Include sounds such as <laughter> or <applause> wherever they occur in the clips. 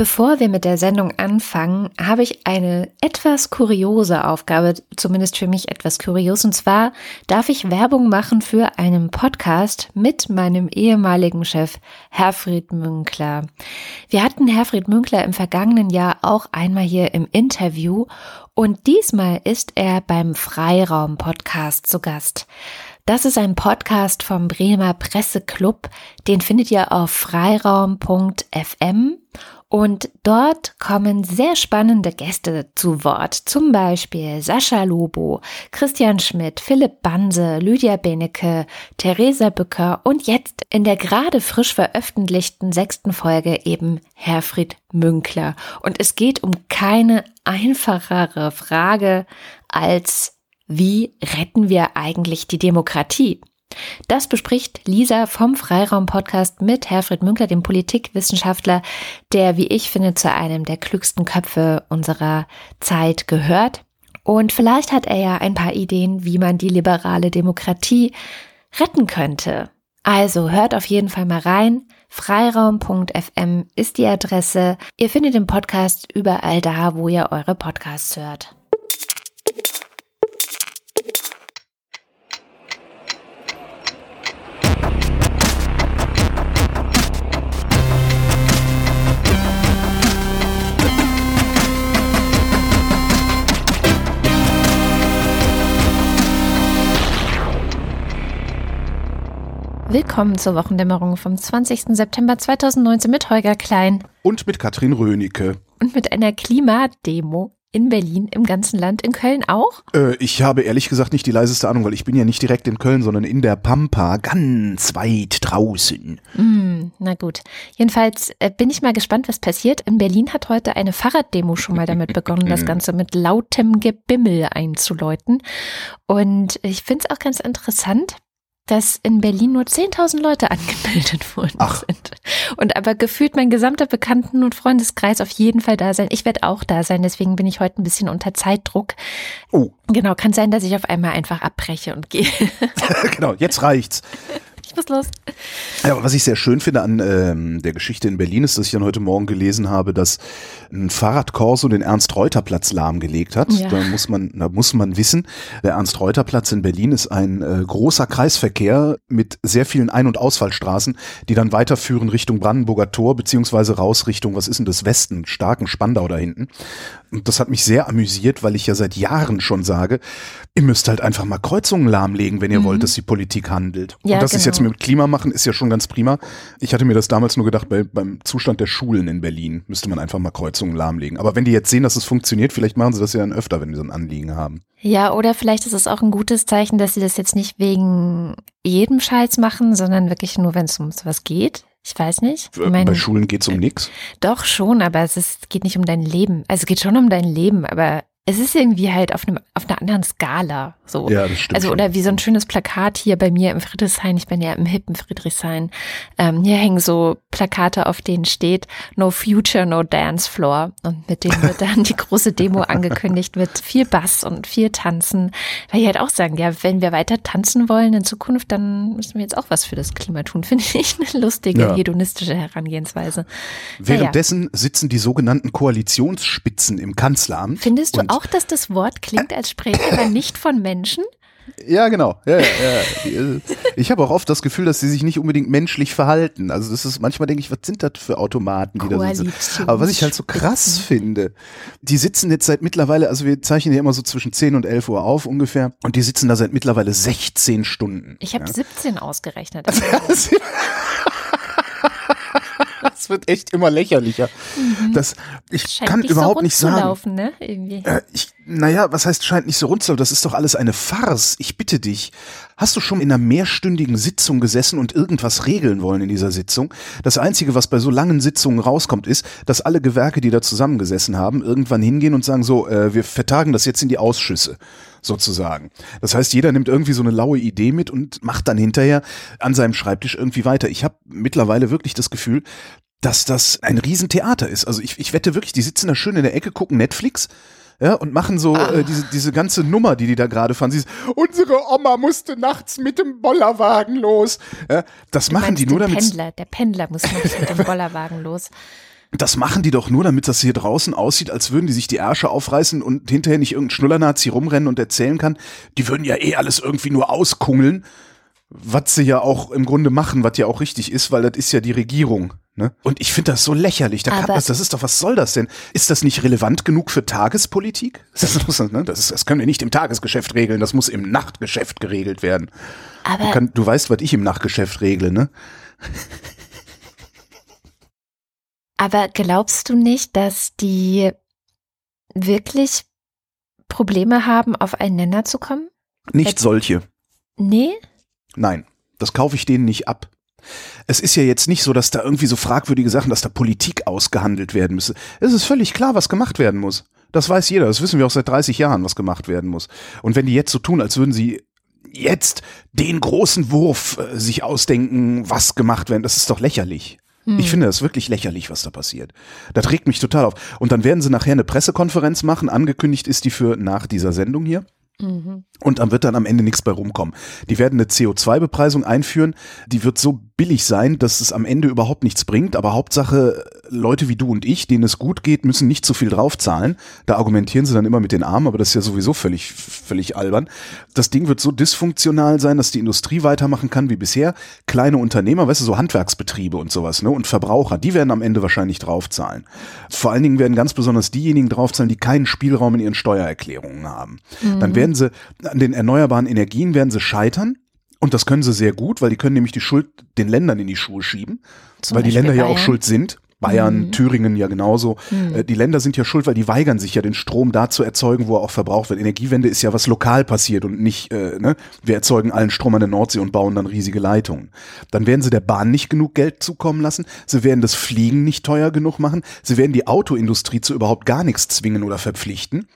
Bevor wir mit der Sendung anfangen, habe ich eine etwas kuriose Aufgabe, zumindest für mich etwas kurios. Und zwar darf ich Werbung machen für einen Podcast mit meinem ehemaligen Chef Herfried Münkler. Wir hatten Herfried Münkler im vergangenen Jahr auch einmal hier im Interview und diesmal ist er beim Freiraum Podcast zu Gast. Das ist ein Podcast vom Bremer Presseclub. Den findet ihr auf freiraum.fm und dort kommen sehr spannende Gäste zu Wort. Zum Beispiel Sascha Lobo, Christian Schmidt, Philipp Banse, Lydia Benecke, Theresa Bücker und jetzt in der gerade frisch veröffentlichten sechsten Folge eben Herfried Münkler. Und es geht um keine einfachere Frage als wie retten wir eigentlich die Demokratie? Das bespricht Lisa vom Freiraum Podcast mit Herfried Münkler, dem Politikwissenschaftler, der, wie ich finde, zu einem der klügsten Köpfe unserer Zeit gehört. Und vielleicht hat er ja ein paar Ideen, wie man die liberale Demokratie retten könnte. Also hört auf jeden Fall mal rein. Freiraum.fm ist die Adresse. Ihr findet den Podcast überall da, wo ihr eure Podcasts hört. Willkommen zur Wochendämmerung vom 20. September 2019 mit Holger Klein. Und mit Katrin Rönecke. Und mit einer Klimademo in Berlin, im ganzen Land, in Köln auch? Äh, ich habe ehrlich gesagt nicht die leiseste Ahnung, weil ich bin ja nicht direkt in Köln, sondern in der Pampa, ganz weit draußen. Mm, na gut. Jedenfalls äh, bin ich mal gespannt, was passiert. In Berlin hat heute eine Fahrraddemo schon mal damit begonnen, das <laughs> Ganze mit lautem Gebimmel einzuläuten. Und ich finde es auch ganz interessant, dass in Berlin nur 10.000 Leute angemeldet <laughs> worden Ach. sind. Und aber gefühlt mein gesamter Bekannten- und Freundeskreis auf jeden Fall da sein. Ich werde auch da sein, deswegen bin ich heute ein bisschen unter Zeitdruck. Oh. Genau, kann sein, dass ich auf einmal einfach abbreche und gehe. <laughs> genau, jetzt reicht's. Ich muss los. Ja, was ich sehr schön finde an ähm, der Geschichte in Berlin ist, dass ich dann heute Morgen gelesen habe, dass ein Fahrradkorso den Ernst-Reuter-Platz lahmgelegt hat. Ja. Da muss man, da muss man wissen, der Ernst-Reuter-Platz in Berlin ist ein äh, großer Kreisverkehr mit sehr vielen Ein- und Ausfallstraßen, die dann weiterführen Richtung Brandenburger Tor beziehungsweise raus Richtung, was ist denn das Westen, starken Spandau da hinten. Und das hat mich sehr amüsiert, weil ich ja seit Jahren schon sage, ihr müsst halt einfach mal Kreuzungen lahmlegen, wenn ihr wollt, dass die Politik handelt. Ja, und das ist genau. jetzt mit Klima machen, ist ja schon ganz prima. Ich hatte mir das damals nur gedacht, bei, beim Zustand der Schulen in Berlin müsste man einfach mal Kreuzungen lahmlegen. Aber wenn die jetzt sehen, dass es funktioniert, vielleicht machen sie das ja dann öfter, wenn die so ein Anliegen haben. Ja, oder vielleicht ist es auch ein gutes Zeichen, dass sie das jetzt nicht wegen jedem Scheiß machen, sondern wirklich nur, wenn es um sowas geht. Ich weiß nicht. Ich mein, bei Schulen geht's um nix. Doch schon, aber es ist, geht nicht um dein Leben. Also es geht schon um dein Leben, aber es ist irgendwie halt auf, einem, auf einer anderen Skala. So. Ja, das stimmt Also oder wie so ein schönes Plakat hier bei mir im Friedrichshain. Ich bin ja im hippen Friedrichshain. Ähm, hier hängen so Plakate, auf denen steht No Future, No Dance Floor. Und mit denen wird dann die große Demo <laughs> angekündigt mit viel Bass und viel Tanzen. Weil ich halt auch sagen, ja, wenn wir weiter tanzen wollen in Zukunft, dann müssen wir jetzt auch was für das Klima tun. <laughs> Finde ich eine lustige, Ja. hedonistische Herangehensweise. Währenddessen sitzen die sogenannten Koalitionsspitzen im Kanzleramt. Findest du auch, dass das Wort klingt, als spräche man <laughs> nicht von Menschen? Ja, genau. Ja, ja, ja. Äh, Ich habe auch oft das Gefühl, dass sie sich nicht unbedingt menschlich verhalten. Also das ist manchmal denke ich, was sind das für Automaten, die da sitzen? Aber was ich halt so krass finde, die sitzen jetzt seit mittlerweile, also wir zeichnen ja immer so zwischen 10 und 11 Uhr auf ungefähr, und die sitzen da seit mittlerweile 16 Stunden. Ich habe 17 ausgerechnet. <laughs> Das, das wird echt immer lächerlicher. Das, ich Mhm. Scheint kann nicht überhaupt so nicht sagen. laufen, ne? Irgendwie. Äh, ich, naja, was heißt scheint nicht so rund zu laufen? Das ist doch alles eine Farce. Ich bitte dich. Hast du schon in einer mehrstündigen Sitzung gesessen und irgendwas regeln wollen in dieser Sitzung? Das Einzige, was bei so langen Sitzungen rauskommt, ist, dass alle Gewerke, die da zusammengesessen haben, irgendwann hingehen und sagen so, äh, wir vertagen das jetzt in die Ausschüsse sozusagen. Das heißt, jeder nimmt irgendwie so eine laue Idee mit und macht dann hinterher an seinem Schreibtisch irgendwie weiter. Ich habe mittlerweile wirklich das Gefühl, dass das ein Riesentheater ist. Also ich, ich wette wirklich, die sitzen da schön in der Ecke, gucken Netflix, ja, und machen so ah. äh, diese, diese ganze Nummer, die die da gerade fahren. Sie ist, unsere Oma musste nachts mit dem Bollerwagen los. Ja, das du machen die nur damit. Pendler, der Pendler muss nachts mit dem <laughs> Bollerwagen los. Das machen die doch nur, damit das hier draußen aussieht, als würden die sich die Ärsche aufreißen und hinterher nicht irgendein Schnullernazi rumrennen und erzählen kann. Die würden ja eh alles irgendwie nur auskungeln, was sie ja auch im Grunde machen, was ja auch richtig ist, weil das ist ja die Regierung. Ne? Und ich finde das so lächerlich. Da kann das, das ist doch, was soll das denn? Ist das nicht relevant genug für Tagespolitik? <laughs> Das, muss, ne? das, ist, das können wir nicht im Tagesgeschäft regeln, das muss im Nachtgeschäft geregelt werden. Aber du, kann, du weißt, was ich im Nachtgeschäft regle, ne? <laughs> Aber glaubst du nicht, dass die wirklich Probleme haben, auf einen Nenner zu kommen? Nicht Weil, solche. Nee? Nein, das kaufe ich denen nicht ab. Es ist ja jetzt nicht so, dass da irgendwie so fragwürdige Sachen, dass da Politik ausgehandelt werden müsse. Es ist völlig klar, was gemacht werden muss. Das weiß jeder. Das wissen wir auch seit 30 Jahren, was gemacht werden muss. Und wenn die jetzt so tun, als würden sie jetzt den großen Wurf äh, sich ausdenken, was gemacht werden, das ist doch lächerlich. Ich hm. finde das wirklich lächerlich, was da passiert. Das regt mich total auf. Und dann werden sie nachher eine Pressekonferenz machen. Angekündigt ist die für nach dieser Sendung hier. Mhm. Und dann wird dann am Ende nichts bei rumkommen. Die werden eine CO2-Bepreisung einführen, die wird so billig sein, dass es am Ende überhaupt nichts bringt. Aber Hauptsache, Leute wie du und ich, denen es gut geht, müssen nicht zu viel draufzahlen. Da argumentieren sie dann immer mit den Armen, aber das ist ja sowieso völlig, völlig albern. Das Ding wird so dysfunktional sein, dass die Industrie weitermachen kann wie bisher. Kleine Unternehmer, weißt du, so Handwerksbetriebe und sowas, ne? Und Verbraucher, die werden am Ende wahrscheinlich draufzahlen. Vor allen Dingen werden ganz besonders diejenigen draufzahlen, die keinen Spielraum in ihren Steuererklärungen haben. Mhm. Dann werden sie an den erneuerbaren Energien werden sie scheitern und das können sie sehr gut, weil die können nämlich die Schuld den Ländern in die Schuhe schieben, Zum weil Beispiel die Länder ja auch schuld sind. Bayern, mhm. Thüringen ja genauso. Mhm. Die Länder sind ja schuld, weil die weigern sich ja, den Strom da zu erzeugen, wo er auch verbraucht wird. Energiewende ist ja was lokal passiert und nicht, äh, ne, wir erzeugen allen Strom an der Nordsee und bauen dann riesige Leitungen. Dann werden sie der Bahn nicht genug Geld zukommen lassen, sie werden das Fliegen nicht teuer genug machen, sie werden die Autoindustrie zu überhaupt gar nichts zwingen oder verpflichten.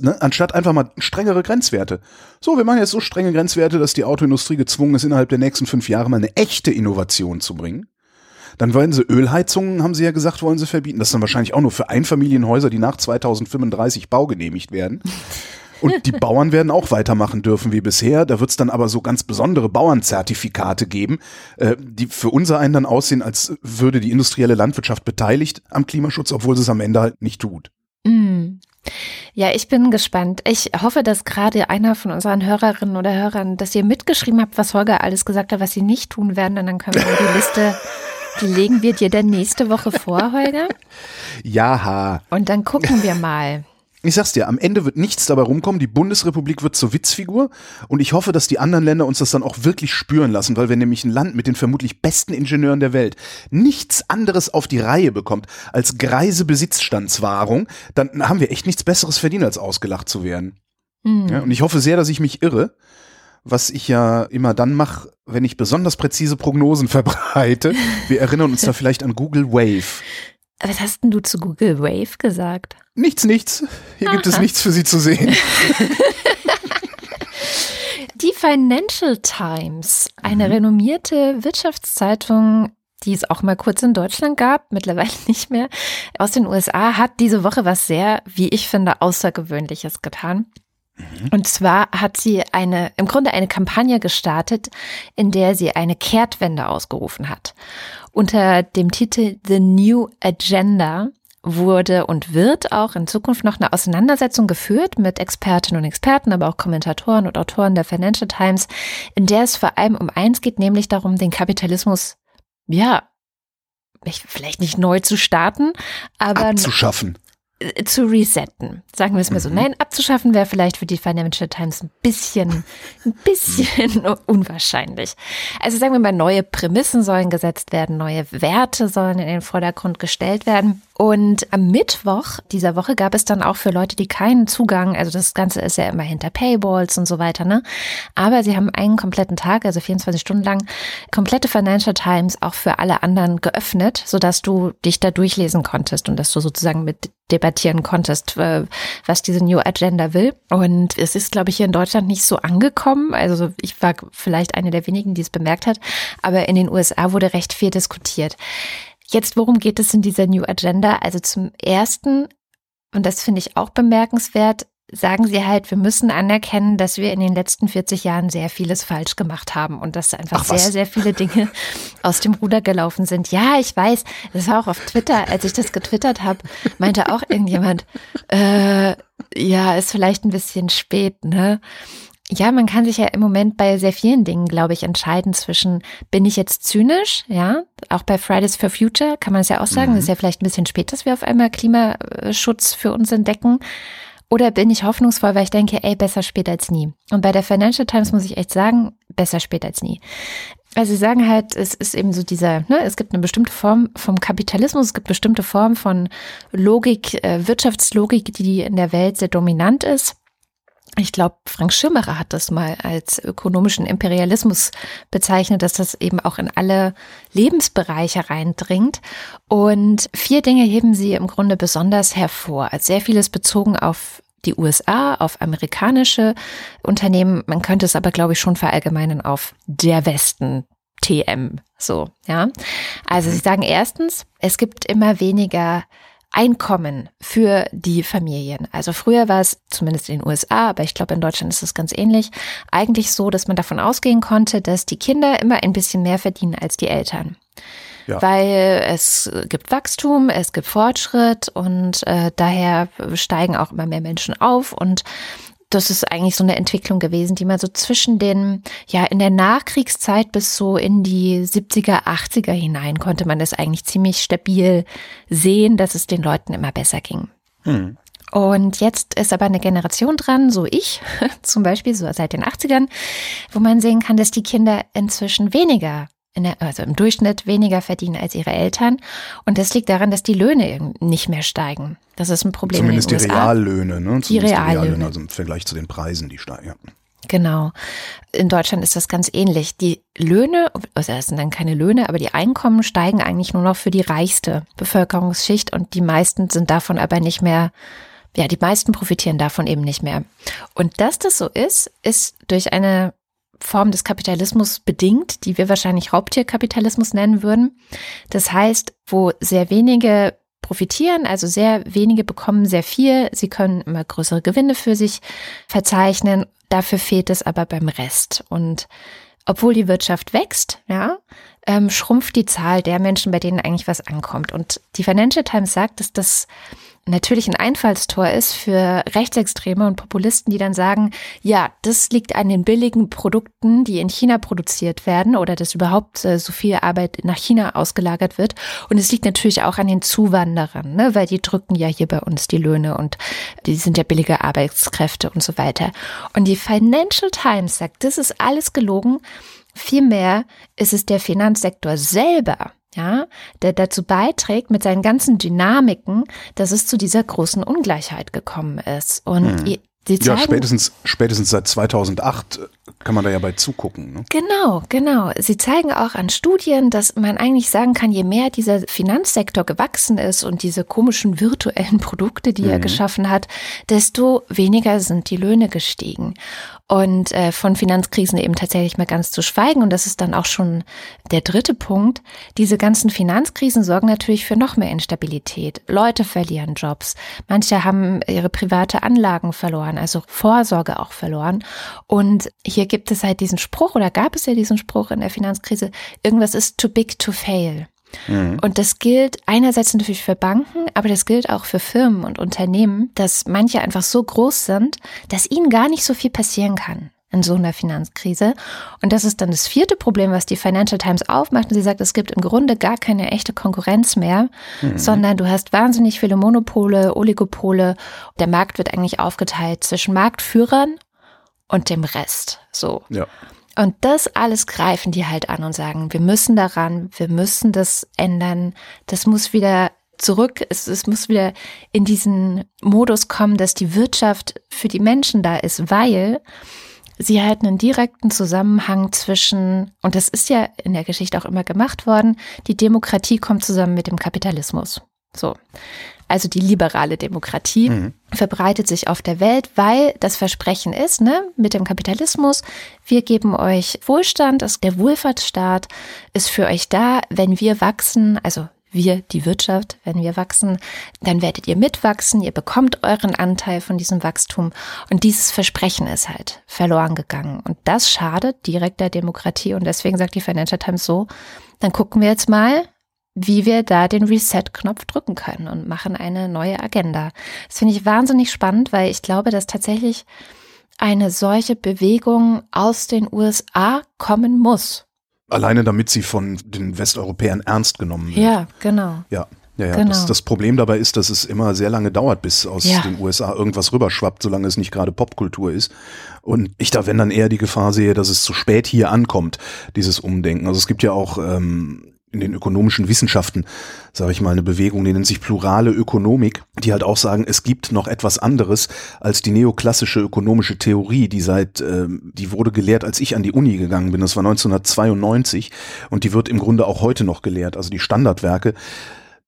Ne, anstatt einfach mal strengere Grenzwerte. So, wir machen jetzt so strenge Grenzwerte, dass die Autoindustrie gezwungen ist, innerhalb der nächsten fünf Jahre mal eine echte Innovation zu bringen. Dann wollen sie Ölheizungen, haben sie ja gesagt, wollen sie verbieten. Das ist dann wahrscheinlich auch nur für Einfamilienhäuser, die nach 2035 baugenehmigt werden. Und die Bauern werden auch weitermachen dürfen wie bisher. Da wird es dann aber so ganz besondere Bauernzertifikate geben, äh, die für unser einen dann aussehen, als würde die industrielle Landwirtschaft beteiligt am Klimaschutz, obwohl sie es am Ende halt nicht tut. Mm. Ja, ich bin gespannt. Ich hoffe, dass gerade einer von unseren Hörerinnen oder Hörern, dass ihr mitgeschrieben habt, was Holger alles gesagt hat, was sie nicht tun werden. Und dann können wir die Liste, die legen wir dir dann nächste Woche vor, Holger. Ja. Und dann gucken wir mal. Ich sag's dir, am Ende wird nichts dabei rumkommen. Die Bundesrepublik wird zur Witzfigur. Und ich hoffe, dass die anderen Länder uns das dann auch wirklich spüren lassen, weil wir nämlich ein Land mit den vermutlich besten Ingenieuren der Welt nichts anderes auf die Reihe bekommt als greise Besitzstandswahrung, dann haben wir echt nichts Besseres verdient, als ausgelacht zu werden. Mhm. Ja, und ich hoffe sehr, dass ich mich irre was ich ja immer dann mache, wenn ich besonders präzise Prognosen <laughs> verbreite. Wir erinnern uns da vielleicht an Google Wave. Was hast denn du zu Google Wave gesagt? Nichts, nichts. Hier Aha. gibt es nichts für Sie zu sehen. <laughs> Die Financial Times, eine mhm. renommierte Wirtschaftszeitung, die es auch mal kurz in Deutschland gab, mittlerweile <laughs> nicht mehr, aus den USA, hat diese Woche was sehr, wie ich finde, Außergewöhnliches getan. Und zwar hat sie eine, im Grunde eine Kampagne gestartet, in der sie eine Kehrtwende ausgerufen hat. Unter dem Titel The New Agenda wurde und wird auch in Zukunft noch eine Auseinandersetzung geführt mit Expertinnen und Experten, aber auch Kommentatoren und Autoren der Financial Times, in der es vor allem um eins geht, nämlich darum, den Kapitalismus, ja, vielleicht nicht neu zu starten, aber abzuschaffen zu resetten. Sagen wir es mal so. Mhm. Nein, abzuschaffen wäre vielleicht für die Financial Times ein bisschen, <laughs> ein bisschen unwahrscheinlich. Also sagen wir mal, neue Prämissen sollen gesetzt werden, neue Werte sollen in den Vordergrund gestellt werden. Und am Mittwoch dieser Woche gab es dann auch für Leute, die keinen Zugang, also das Ganze ist ja immer hinter Paywalls und so weiter, ne? Aber sie haben einen kompletten Tag, also 24 Stunden lang, komplette Financial Times auch für alle anderen geöffnet, sodass du dich da durchlesen konntest und dass du sozusagen mit debattieren konntest, äh, was diese New Agenda will. Und es ist, glaube ich, hier in Deutschland nicht so angekommen. Also ich war vielleicht eine der wenigen, die es bemerkt hat, aber in den USA wurde recht viel diskutiert. Jetzt, worum geht es in dieser New Agenda? Also zum ersten und das finde ich auch bemerkenswert, sagen sie halt, wir müssen anerkennen, dass wir in den letzten 40 Jahren sehr vieles falsch gemacht haben und dass einfach Ach, sehr, sehr viele Dinge <laughs> aus dem Ruder gelaufen sind. Ja, ich weiß, das war auch auf Twitter, als ich das getwittert habe, meinte auch irgendjemand, äh, ja, ist vielleicht ein bisschen spät, ne? Ja, man kann sich ja im Moment bei sehr vielen Dingen, glaube ich, entscheiden zwischen, bin ich jetzt zynisch, ja, auch bei Fridays for Future kann man es ja auch sagen, mhm. ist ja vielleicht ein bisschen spät, dass wir auf einmal Klimaschutz für uns entdecken. Oder bin ich hoffnungsvoll, weil ich denke, ey, besser spät als nie. Und bei der Financial Times muss ich echt sagen, besser spät als nie. Also sie sagen halt, es ist eben so dieser, ne, es gibt eine bestimmte Form vom Kapitalismus, es gibt bestimmte Formen von Logik, äh, Wirtschaftslogik, die in der Welt sehr dominant ist. Ich glaube, Frank Schirmacher hat das mal als ökonomischen Imperialismus bezeichnet, dass das eben auch in alle Lebensbereiche reindringt. Und vier Dinge heben sie im Grunde besonders hervor, als sehr vieles bezogen auf die USA, auf amerikanische Unternehmen. Man könnte es aber, glaube ich, schon verallgemeinern auf der Westen. TM, so, ja. Also sie sagen erstens, es gibt immer weniger Einkommen für die Familien. Also früher war es zumindest in den USA, aber ich glaube in Deutschland ist es ganz ähnlich, eigentlich so, dass man davon ausgehen konnte, dass die Kinder immer ein bisschen mehr verdienen als die Eltern. Ja. Weil es gibt Wachstum, es gibt Fortschritt und äh, daher steigen auch immer mehr Menschen auf und das ist eigentlich so eine Entwicklung gewesen, die man so zwischen den, ja, in der Nachkriegszeit bis so in die 70er, 80er hinein konnte man das eigentlich ziemlich stabil sehen, dass es den Leuten immer besser ging. Hm. Und jetzt ist aber eine Generation dran, so ich <laughs> zum Beispiel, so seit den 80ern, wo man sehen kann, dass die Kinder inzwischen weniger der, also im Durchschnitt weniger verdienen als ihre Eltern. Und das liegt daran, dass die Löhne nicht mehr steigen. Das ist ein Problem. Zumindest in den die Reallöhne, ne? Zumindest die Reallöhne. die Reallöhne, also im Vergleich zu den Preisen, die steigen. Ja. Genau. In Deutschland ist das ganz ähnlich. Die Löhne, also das sind dann keine Löhne, aber die Einkommen steigen eigentlich nur noch für die reichste Bevölkerungsschicht und die meisten sind davon aber nicht mehr, ja, die meisten profitieren davon eben nicht mehr. Und dass das so ist, ist durch eine Form des Kapitalismus bedingt, die wir wahrscheinlich Raubtierkapitalismus nennen würden. Das heißt, wo sehr wenige profitieren, also sehr wenige bekommen sehr viel, sie können immer größere Gewinne für sich verzeichnen, dafür fehlt es aber beim Rest. Und obwohl die Wirtschaft wächst, ja, ähm, schrumpft die Zahl der Menschen, bei denen eigentlich was ankommt. Und die Financial Times sagt, dass das natürlich ein Einfallstor ist für Rechtsextreme und Populisten, die dann sagen, ja, das liegt an den billigen Produkten, die in China produziert werden oder dass überhaupt äh, so viel Arbeit nach China ausgelagert wird. Und es liegt natürlich auch an den Zuwanderern, ne, weil die drücken ja hier bei uns die Löhne und die sind ja billige Arbeitskräfte und so weiter. Und die Financial Times sagt, das ist alles gelogen. Vielmehr ist es der Finanzsektor selber, ja, der dazu beiträgt mit seinen ganzen Dynamiken, dass es zu dieser großen Ungleichheit gekommen ist. Und hm. ja, spätestens, spätestens seit 2008 kann man da ja bei zugucken. Ne? Genau, genau. Sie zeigen auch an Studien, dass man eigentlich sagen kann, je mehr dieser Finanzsektor gewachsen ist und diese komischen virtuellen Produkte, die mhm. er geschaffen hat, desto weniger sind die Löhne gestiegen. Und äh, von Finanzkrisen eben tatsächlich mal ganz zu schweigen. Und das ist dann auch schon der dritte Punkt. Diese ganzen Finanzkrisen sorgen natürlich für noch mehr Instabilität. Leute verlieren Jobs. Manche haben ihre private Anlagen verloren, also Vorsorge auch verloren. Und hier gibt es halt diesen Spruch oder gab es ja diesen Spruch in der Finanzkrise, irgendwas ist too big to fail. Mhm. Und das gilt einerseits natürlich für Banken, aber das gilt auch für Firmen und Unternehmen, dass manche einfach so groß sind, dass ihnen gar nicht so viel passieren kann in so einer Finanzkrise. Und das ist dann das vierte Problem, was die Financial Times aufmacht. Und sie sagt, es gibt im Grunde gar keine echte Konkurrenz mehr, mhm. sondern du hast wahnsinnig viele Monopole, Oligopole. Der Markt wird eigentlich aufgeteilt zwischen Marktführern und dem Rest. So. Ja. Und das alles greifen die halt an und sagen, wir müssen daran, wir müssen das ändern, das muss wieder zurück, es, es muss wieder in diesen Modus kommen, dass die Wirtschaft für die Menschen da ist, weil sie halt einen direkten Zusammenhang zwischen, und das ist ja in der Geschichte auch immer gemacht worden, die Demokratie kommt zusammen mit dem Kapitalismus. So also die liberale Demokratie, mhm. verbreitet sich auf der Welt, weil das Versprechen ist, ne, mit dem Kapitalismus, wir geben euch Wohlstand, das, der Wohlfahrtsstaat ist für euch da, wenn wir wachsen, also wir, die Wirtschaft, wenn wir wachsen, dann werdet ihr mitwachsen, ihr bekommt euren Anteil von diesem Wachstum. Und dieses Versprechen ist halt verloren gegangen. Und das schadet direkt der Demokratie. Und deswegen sagt die Financial Times so, dann gucken wir jetzt mal, wie wir da den Reset-Knopf drücken können und machen eine neue Agenda. Das finde ich wahnsinnig spannend, weil ich glaube, dass tatsächlich eine solche Bewegung aus den USA kommen muss. Alleine damit sie von den Westeuropäern ernst genommen wird. Ja, genau. Ja. Ja, ja. Genau. Das, das Problem dabei ist, dass es immer sehr lange dauert, bis aus Ja. den USA irgendwas rüberschwappt, solange es nicht gerade Popkultur ist. Und ich da, wenn dann eher die Gefahr sehe, dass es zu spät hier ankommt, dieses Umdenken. Also es gibt ja auch ähm, in den ökonomischen Wissenschaften, sage ich mal, eine Bewegung, die nennt sich plurale Ökonomik, die halt auch sagen, es gibt noch etwas anderes als die neoklassische ökonomische Theorie, die seit, ähm, die wurde gelehrt, als ich an die Uni gegangen bin. Das war 1992 und die wird im Grunde auch heute noch gelehrt. Also die Standardwerke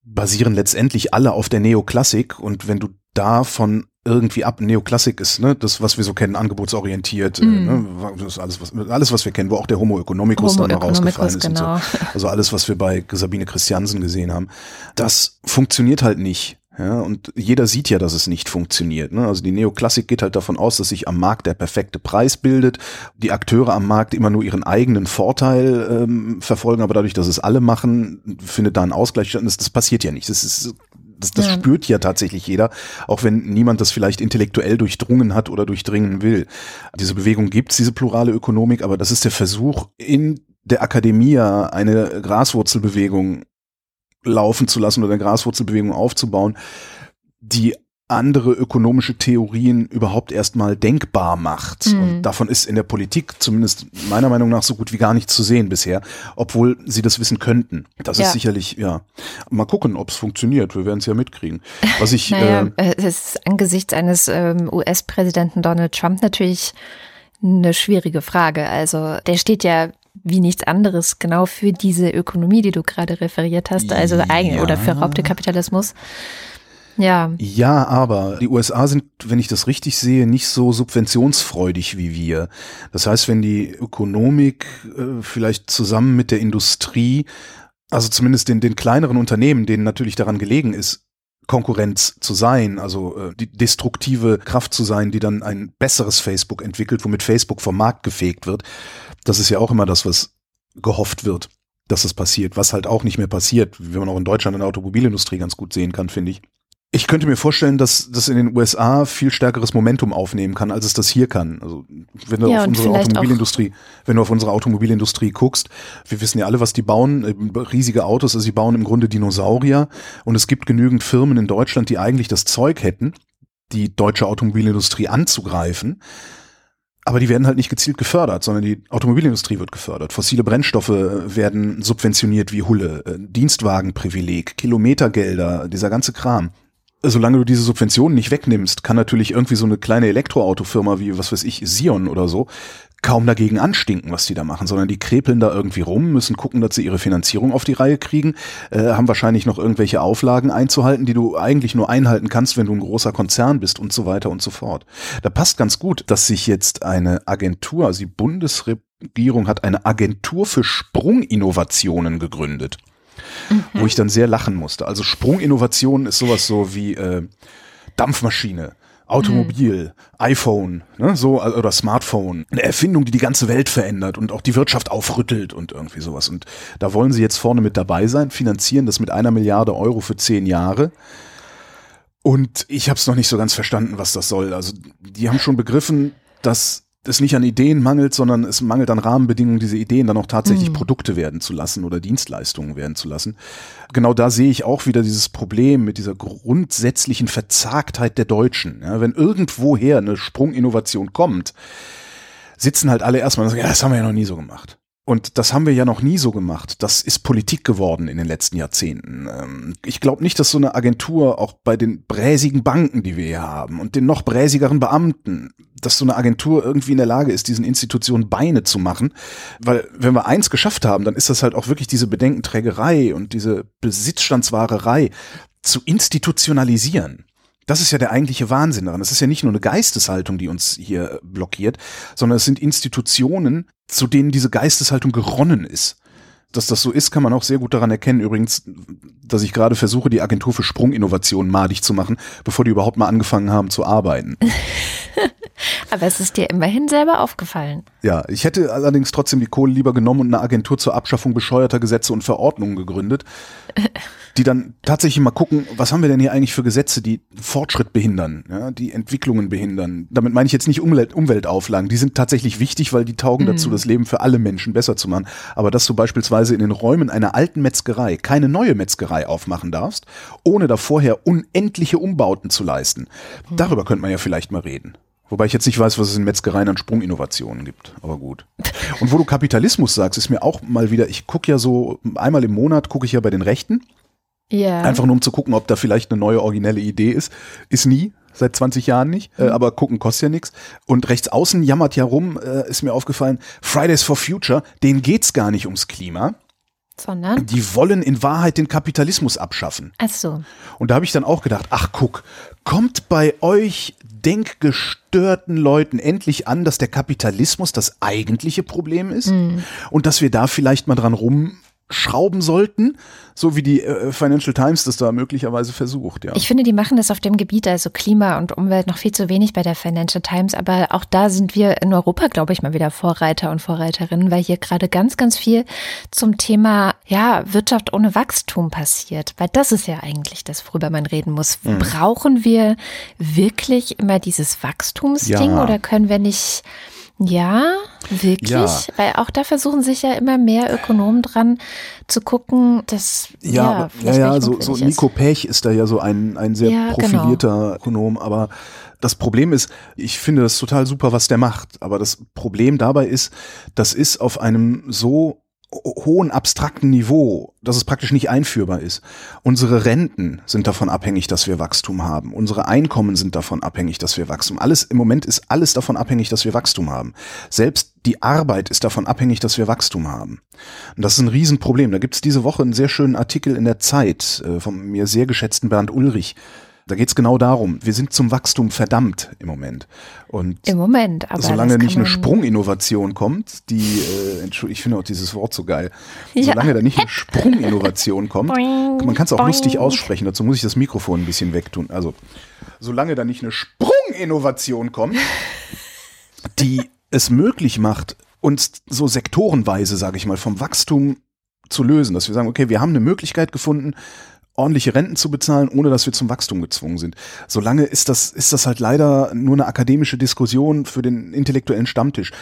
basieren letztendlich alle auf der Neoklassik und wenn du davon irgendwie ab, Neoklassik ist, ne, das, was wir so kennen, angebotsorientiert, äh, ne, das ist alles, was, alles, was wir kennen, wo auch der Homo economicus Homo dann mal rausgefallen ist genau. und so. Also alles, was wir bei Sabine Christiansen gesehen haben. Das funktioniert halt nicht. Ja, und jeder sieht ja, dass es nicht funktioniert. Ne? Also die Neoklassik geht halt davon aus, dass sich am Markt der perfekte Preis bildet, die Akteure am Markt immer nur ihren eigenen Vorteil ähm, verfolgen, aber dadurch, dass es alle machen, findet da ein Ausgleich statt. Das, das passiert ja nicht. Das ist das, das Ja. spürt ja tatsächlich jeder, auch wenn niemand das vielleicht intellektuell durchdrungen hat oder durchdringen will. Diese Bewegung gibt's, diese plurale Ökonomik, aber das ist der Versuch, in der Akademie eine Graswurzelbewegung laufen zu lassen oder eine Graswurzelbewegung aufzubauen, die andere ökonomische Theorien überhaupt erstmal denkbar macht. Mhm. Und davon ist in der Politik zumindest meiner Meinung nach so gut wie gar nichts zu sehen bisher, obwohl sie das wissen könnten. Das Ja. ist sicherlich, ja. Mal gucken, ob es funktioniert. Wir werden es ja mitkriegen. Was ich, <laughs> Naja, äh, äh, es ist angesichts eines ähm, US-Präsidenten Donald Trump natürlich eine schwierige Frage. Also der steht ja wie nichts anderes genau für diese Ökonomie, die du gerade referiert hast, also eigen Ja. oder für Raubtierkapitalismus. Ja, Ja, aber die USA sind, wenn ich das richtig sehe, nicht so subventionsfreudig wie wir. Das heißt, wenn die Ökonomik äh, vielleicht zusammen mit der Industrie, also zumindest den, den kleineren Unternehmen, denen natürlich daran gelegen ist, Konkurrenz zu sein, also äh, die destruktive Kraft zu sein, die dann ein besseres Facebook entwickelt, womit Facebook vom Markt gefegt wird. Das ist ja auch immer das, was gehofft wird, dass es passiert, was halt auch nicht mehr passiert, wie man auch in Deutschland in der Automobilindustrie ganz gut sehen kann, finde ich. Ich könnte mir vorstellen, dass das in den USA viel stärkeres Momentum aufnehmen kann, als es das hier kann. Also wenn du Ja, auf unsere Automobilindustrie, wenn du auf unsere Automobilindustrie guckst, wir wissen ja alle, was die bauen, äh, riesige Autos, also sie bauen im Grunde Dinosaurier und es gibt genügend Firmen in Deutschland, die eigentlich das Zeug hätten, die deutsche Automobilindustrie anzugreifen. Aber die werden halt nicht gezielt gefördert, sondern die Automobilindustrie wird gefördert. Fossile Brennstoffe äh, werden subventioniert wie Hulle, äh, Dienstwagenprivileg, Kilometergelder, dieser ganze Kram. Solange du diese Subventionen nicht wegnimmst, kann natürlich irgendwie so eine kleine Elektroautofirma wie, was weiß ich, Sion oder so, kaum dagegen anstinken, was die da machen, sondern die krepeln da irgendwie rum, müssen gucken, dass sie ihre Finanzierung auf die Reihe kriegen, äh, haben wahrscheinlich noch irgendwelche Auflagen einzuhalten, die du eigentlich nur einhalten kannst, wenn du ein großer Konzern bist und so weiter und so fort. Da passt ganz gut, dass sich jetzt eine Agentur, also die Bundesregierung hat eine Agentur für Sprunginnovationen gegründet wo ich dann sehr lachen musste. Also Sprunginnovation ist sowas so wie äh, Dampfmaschine, Automobil, iPhone, ne, so äh, oder Smartphone, eine Erfindung, die die ganze Welt verändert und auch die Wirtschaft aufrüttelt und irgendwie sowas. Und da wollen sie jetzt vorne mit dabei sein, finanzieren das mit einer Milliarde Euro für zehn Jahre. Und ich habe es noch nicht so ganz verstanden, was das soll. Also die haben schon begriffen, dass es nicht an Ideen mangelt, sondern es mangelt an Rahmenbedingungen, diese Ideen dann auch tatsächlich Produkte werden zu lassen oder Dienstleistungen werden zu lassen. Genau da sehe ich auch wieder dieses Problem mit dieser grundsätzlichen Verzagtheit der Deutschen. Ja, wenn irgendwoher eine Sprunginnovation kommt, sitzen halt alle erstmal und sagen, ja, das haben wir ja noch nie so gemacht. Und das haben wir ja noch nie so gemacht. Das ist Politik geworden in den letzten Jahrzehnten. Ähm, Ich glaube nicht, dass so eine Agentur auch bei den bräsigen Banken, die wir hier haben und den noch bräsigeren Beamten, dass so eine Agentur irgendwie in der Lage ist, diesen Institutionen Beine zu machen. Weil wenn wir eins geschafft haben, dann ist das halt auch wirklich diese Bedenkenträgerei und diese Besitzstandswahrerei zu institutionalisieren. Das ist ja der eigentliche Wahnsinn daran. Das ist ja nicht nur eine Geisteshaltung, die uns hier blockiert, sondern es sind Institutionen, zu denen diese Geisteshaltung geronnen ist. dass das so ist, kann man auch sehr gut daran erkennen. Übrigens, dass ich gerade versuche, die Agentur für Sprunginnovation madig zu machen, bevor die überhaupt mal angefangen haben zu arbeiten. <laughs> <laughs> Aber es ist dir immerhin selber aufgefallen. Ja, ich hätte allerdings trotzdem die Kohle lieber genommen und eine Agentur zur Abschaffung bescheuerter Gesetze und Verordnungen gegründet, <laughs> die dann tatsächlich mal gucken, was haben wir denn hier eigentlich für Gesetze, die Fortschritt behindern, ja, die Entwicklungen behindern. Damit meine ich jetzt nicht Umwelt, Umweltauflagen, die sind tatsächlich wichtig, weil die taugen dazu, das Leben für alle Menschen besser zu machen. Aber dass du beispielsweise in den Räumen einer alten Metzgerei keine neue Metzgerei aufmachen darfst, ohne da vorher unendliche Umbauten zu leisten, darüber könnte man ja vielleicht mal reden. Wobei ich jetzt nicht weiß, was es in Metzgereien an Sprunginnovationen gibt, aber gut. Und wo du Kapitalismus sagst, ist mir auch mal wieder, ich gucke ja so, einmal im Monat gucke ich ja bei den Rechten, Ja. einfach nur um zu gucken, ob da vielleicht eine neue originelle Idee ist. Ist nie, seit 20 Jahren nicht, äh, aber gucken kostet ja nichts. Und rechts außen jammert ja rum, äh, ist mir aufgefallen, Fridays for Future, denen geht's gar nicht ums Klima. Sondern? Die wollen in Wahrheit den Kapitalismus abschaffen. Ach so. Und da habe ich dann auch gedacht, ach guck, kommt bei euch denkgestörten Leuten endlich an, dass der Kapitalismus das eigentliche Problem ist und dass wir da vielleicht mal dran rumschrauben sollten, so wie die äh, Financial Times das da möglicherweise versucht, ja. Ich finde, die machen das auf dem Gebiet, also Klima und Umwelt, noch viel zu wenig bei der Financial Times. Aber auch da sind wir in Europa, glaube ich, mal wieder Vorreiter und Vorreiterinnen, weil hier gerade ganz, ganz viel zum Thema ja, Wirtschaft ohne Wachstum passiert. Weil das ist ja eigentlich das, worüber man reden muss. Mhm. Brauchen wir wirklich immer dieses Wachstumsding Ja. oder können wir nicht. Ja, wirklich? Ja. Weil auch da versuchen sich ja immer mehr Ökonomen dran zu gucken, dass Ja, ja, ja, ja, so, so. Nico Pech ist da ja so ein, ein sehr Ja, genau. profilierter Ökonom, aber das Problem ist, ich finde das total super, was der macht, aber das Problem dabei ist, das ist auf einem so hohen abstrakten Niveau, dass es praktisch nicht einführbar ist. Unsere Renten sind davon abhängig, dass wir Wachstum haben. Unsere Einkommen sind davon abhängig, dass wir Wachstum. Alles im Moment ist alles davon abhängig, dass wir Wachstum haben. Selbst die Arbeit ist davon abhängig, dass wir Wachstum haben. Und das ist ein Riesenproblem. Da gibt es diese Woche einen sehr schönen Artikel in der Zeit äh, vom mir sehr geschätzten Bernd Ulrich. Da geht es genau darum, wir sind zum Wachstum verdammt im Moment. Und Im Moment, aber solange nicht eine Sprunginnovation kommt, die, äh, Entschuldigung, ich finde auch dieses Wort so geil, Ja. solange da nicht eine Sprunginnovation kommt, <laughs> Boing, man kann es auch boing. lustig aussprechen, dazu muss ich das Mikrofon ein bisschen wegtun. Also, solange da nicht eine Sprunginnovation kommt, <laughs> die es möglich macht, uns so sektorenweise, sage ich mal, vom Wachstum zu lösen, dass wir sagen, okay, wir haben eine Möglichkeit gefunden, ordentliche Renten zu bezahlen, ohne dass wir zum Wachstum gezwungen sind. Solange ist das, ist das halt leider nur eine akademische Diskussion für den intellektuellen Stammtisch.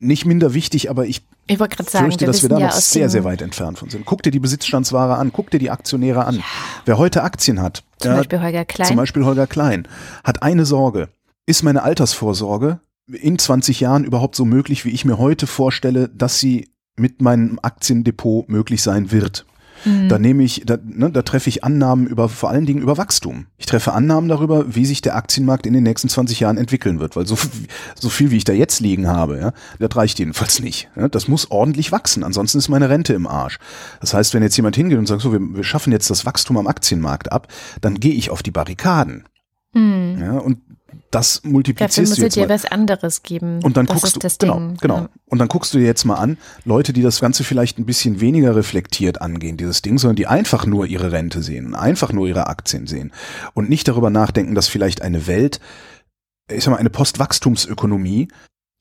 Nicht minder wichtig, aber ich Ich sagen, fürchte, dass wir da ja noch sehr, sehr weit entfernt von sind. Guck dir die Besitzstandsware an, guck dir die Aktionäre an. Wer heute Aktien hat, Zum ja, Beispiel Holger Klein. zum Beispiel Holger Klein, hat eine Sorge. Ist meine Altersvorsorge in 20 Jahren überhaupt so möglich, wie ich mir heute vorstelle, dass sie mit meinem Aktiendepot möglich sein wird? Mhm. Da nehme ich, da, ne, da treffe ich Annahmen über, vor allen Dingen über Wachstum. Ich treffe Annahmen darüber, wie sich der Aktienmarkt in den nächsten 20 Jahren entwickeln wird, weil so, viel- so viel, wie ich da jetzt liegen habe, ja, das reicht jedenfalls nicht. Ja, das muss ordentlich wachsen, ansonsten ist meine Rente im Arsch. Das heißt, wenn jetzt jemand hingeht und sagt, so, wir, wir schaffen jetzt das Wachstum am Aktienmarkt ab, dann gehe ich auf die Barrikaden. Hm. Ja, und das Dafür multiplizierst muss du jetzt dir was anderes geben. Und dann das guckst du, genau, Ding. genau. Ja. Und dann guckst du dir jetzt mal an, Leute, die das Ganze vielleicht ein bisschen weniger reflektiert angehen, dieses Ding, sondern die einfach nur ihre Rente sehen, und einfach nur ihre Aktien sehen und nicht darüber nachdenken, dass vielleicht eine Welt, ich sag mal, eine Postwachstumsökonomie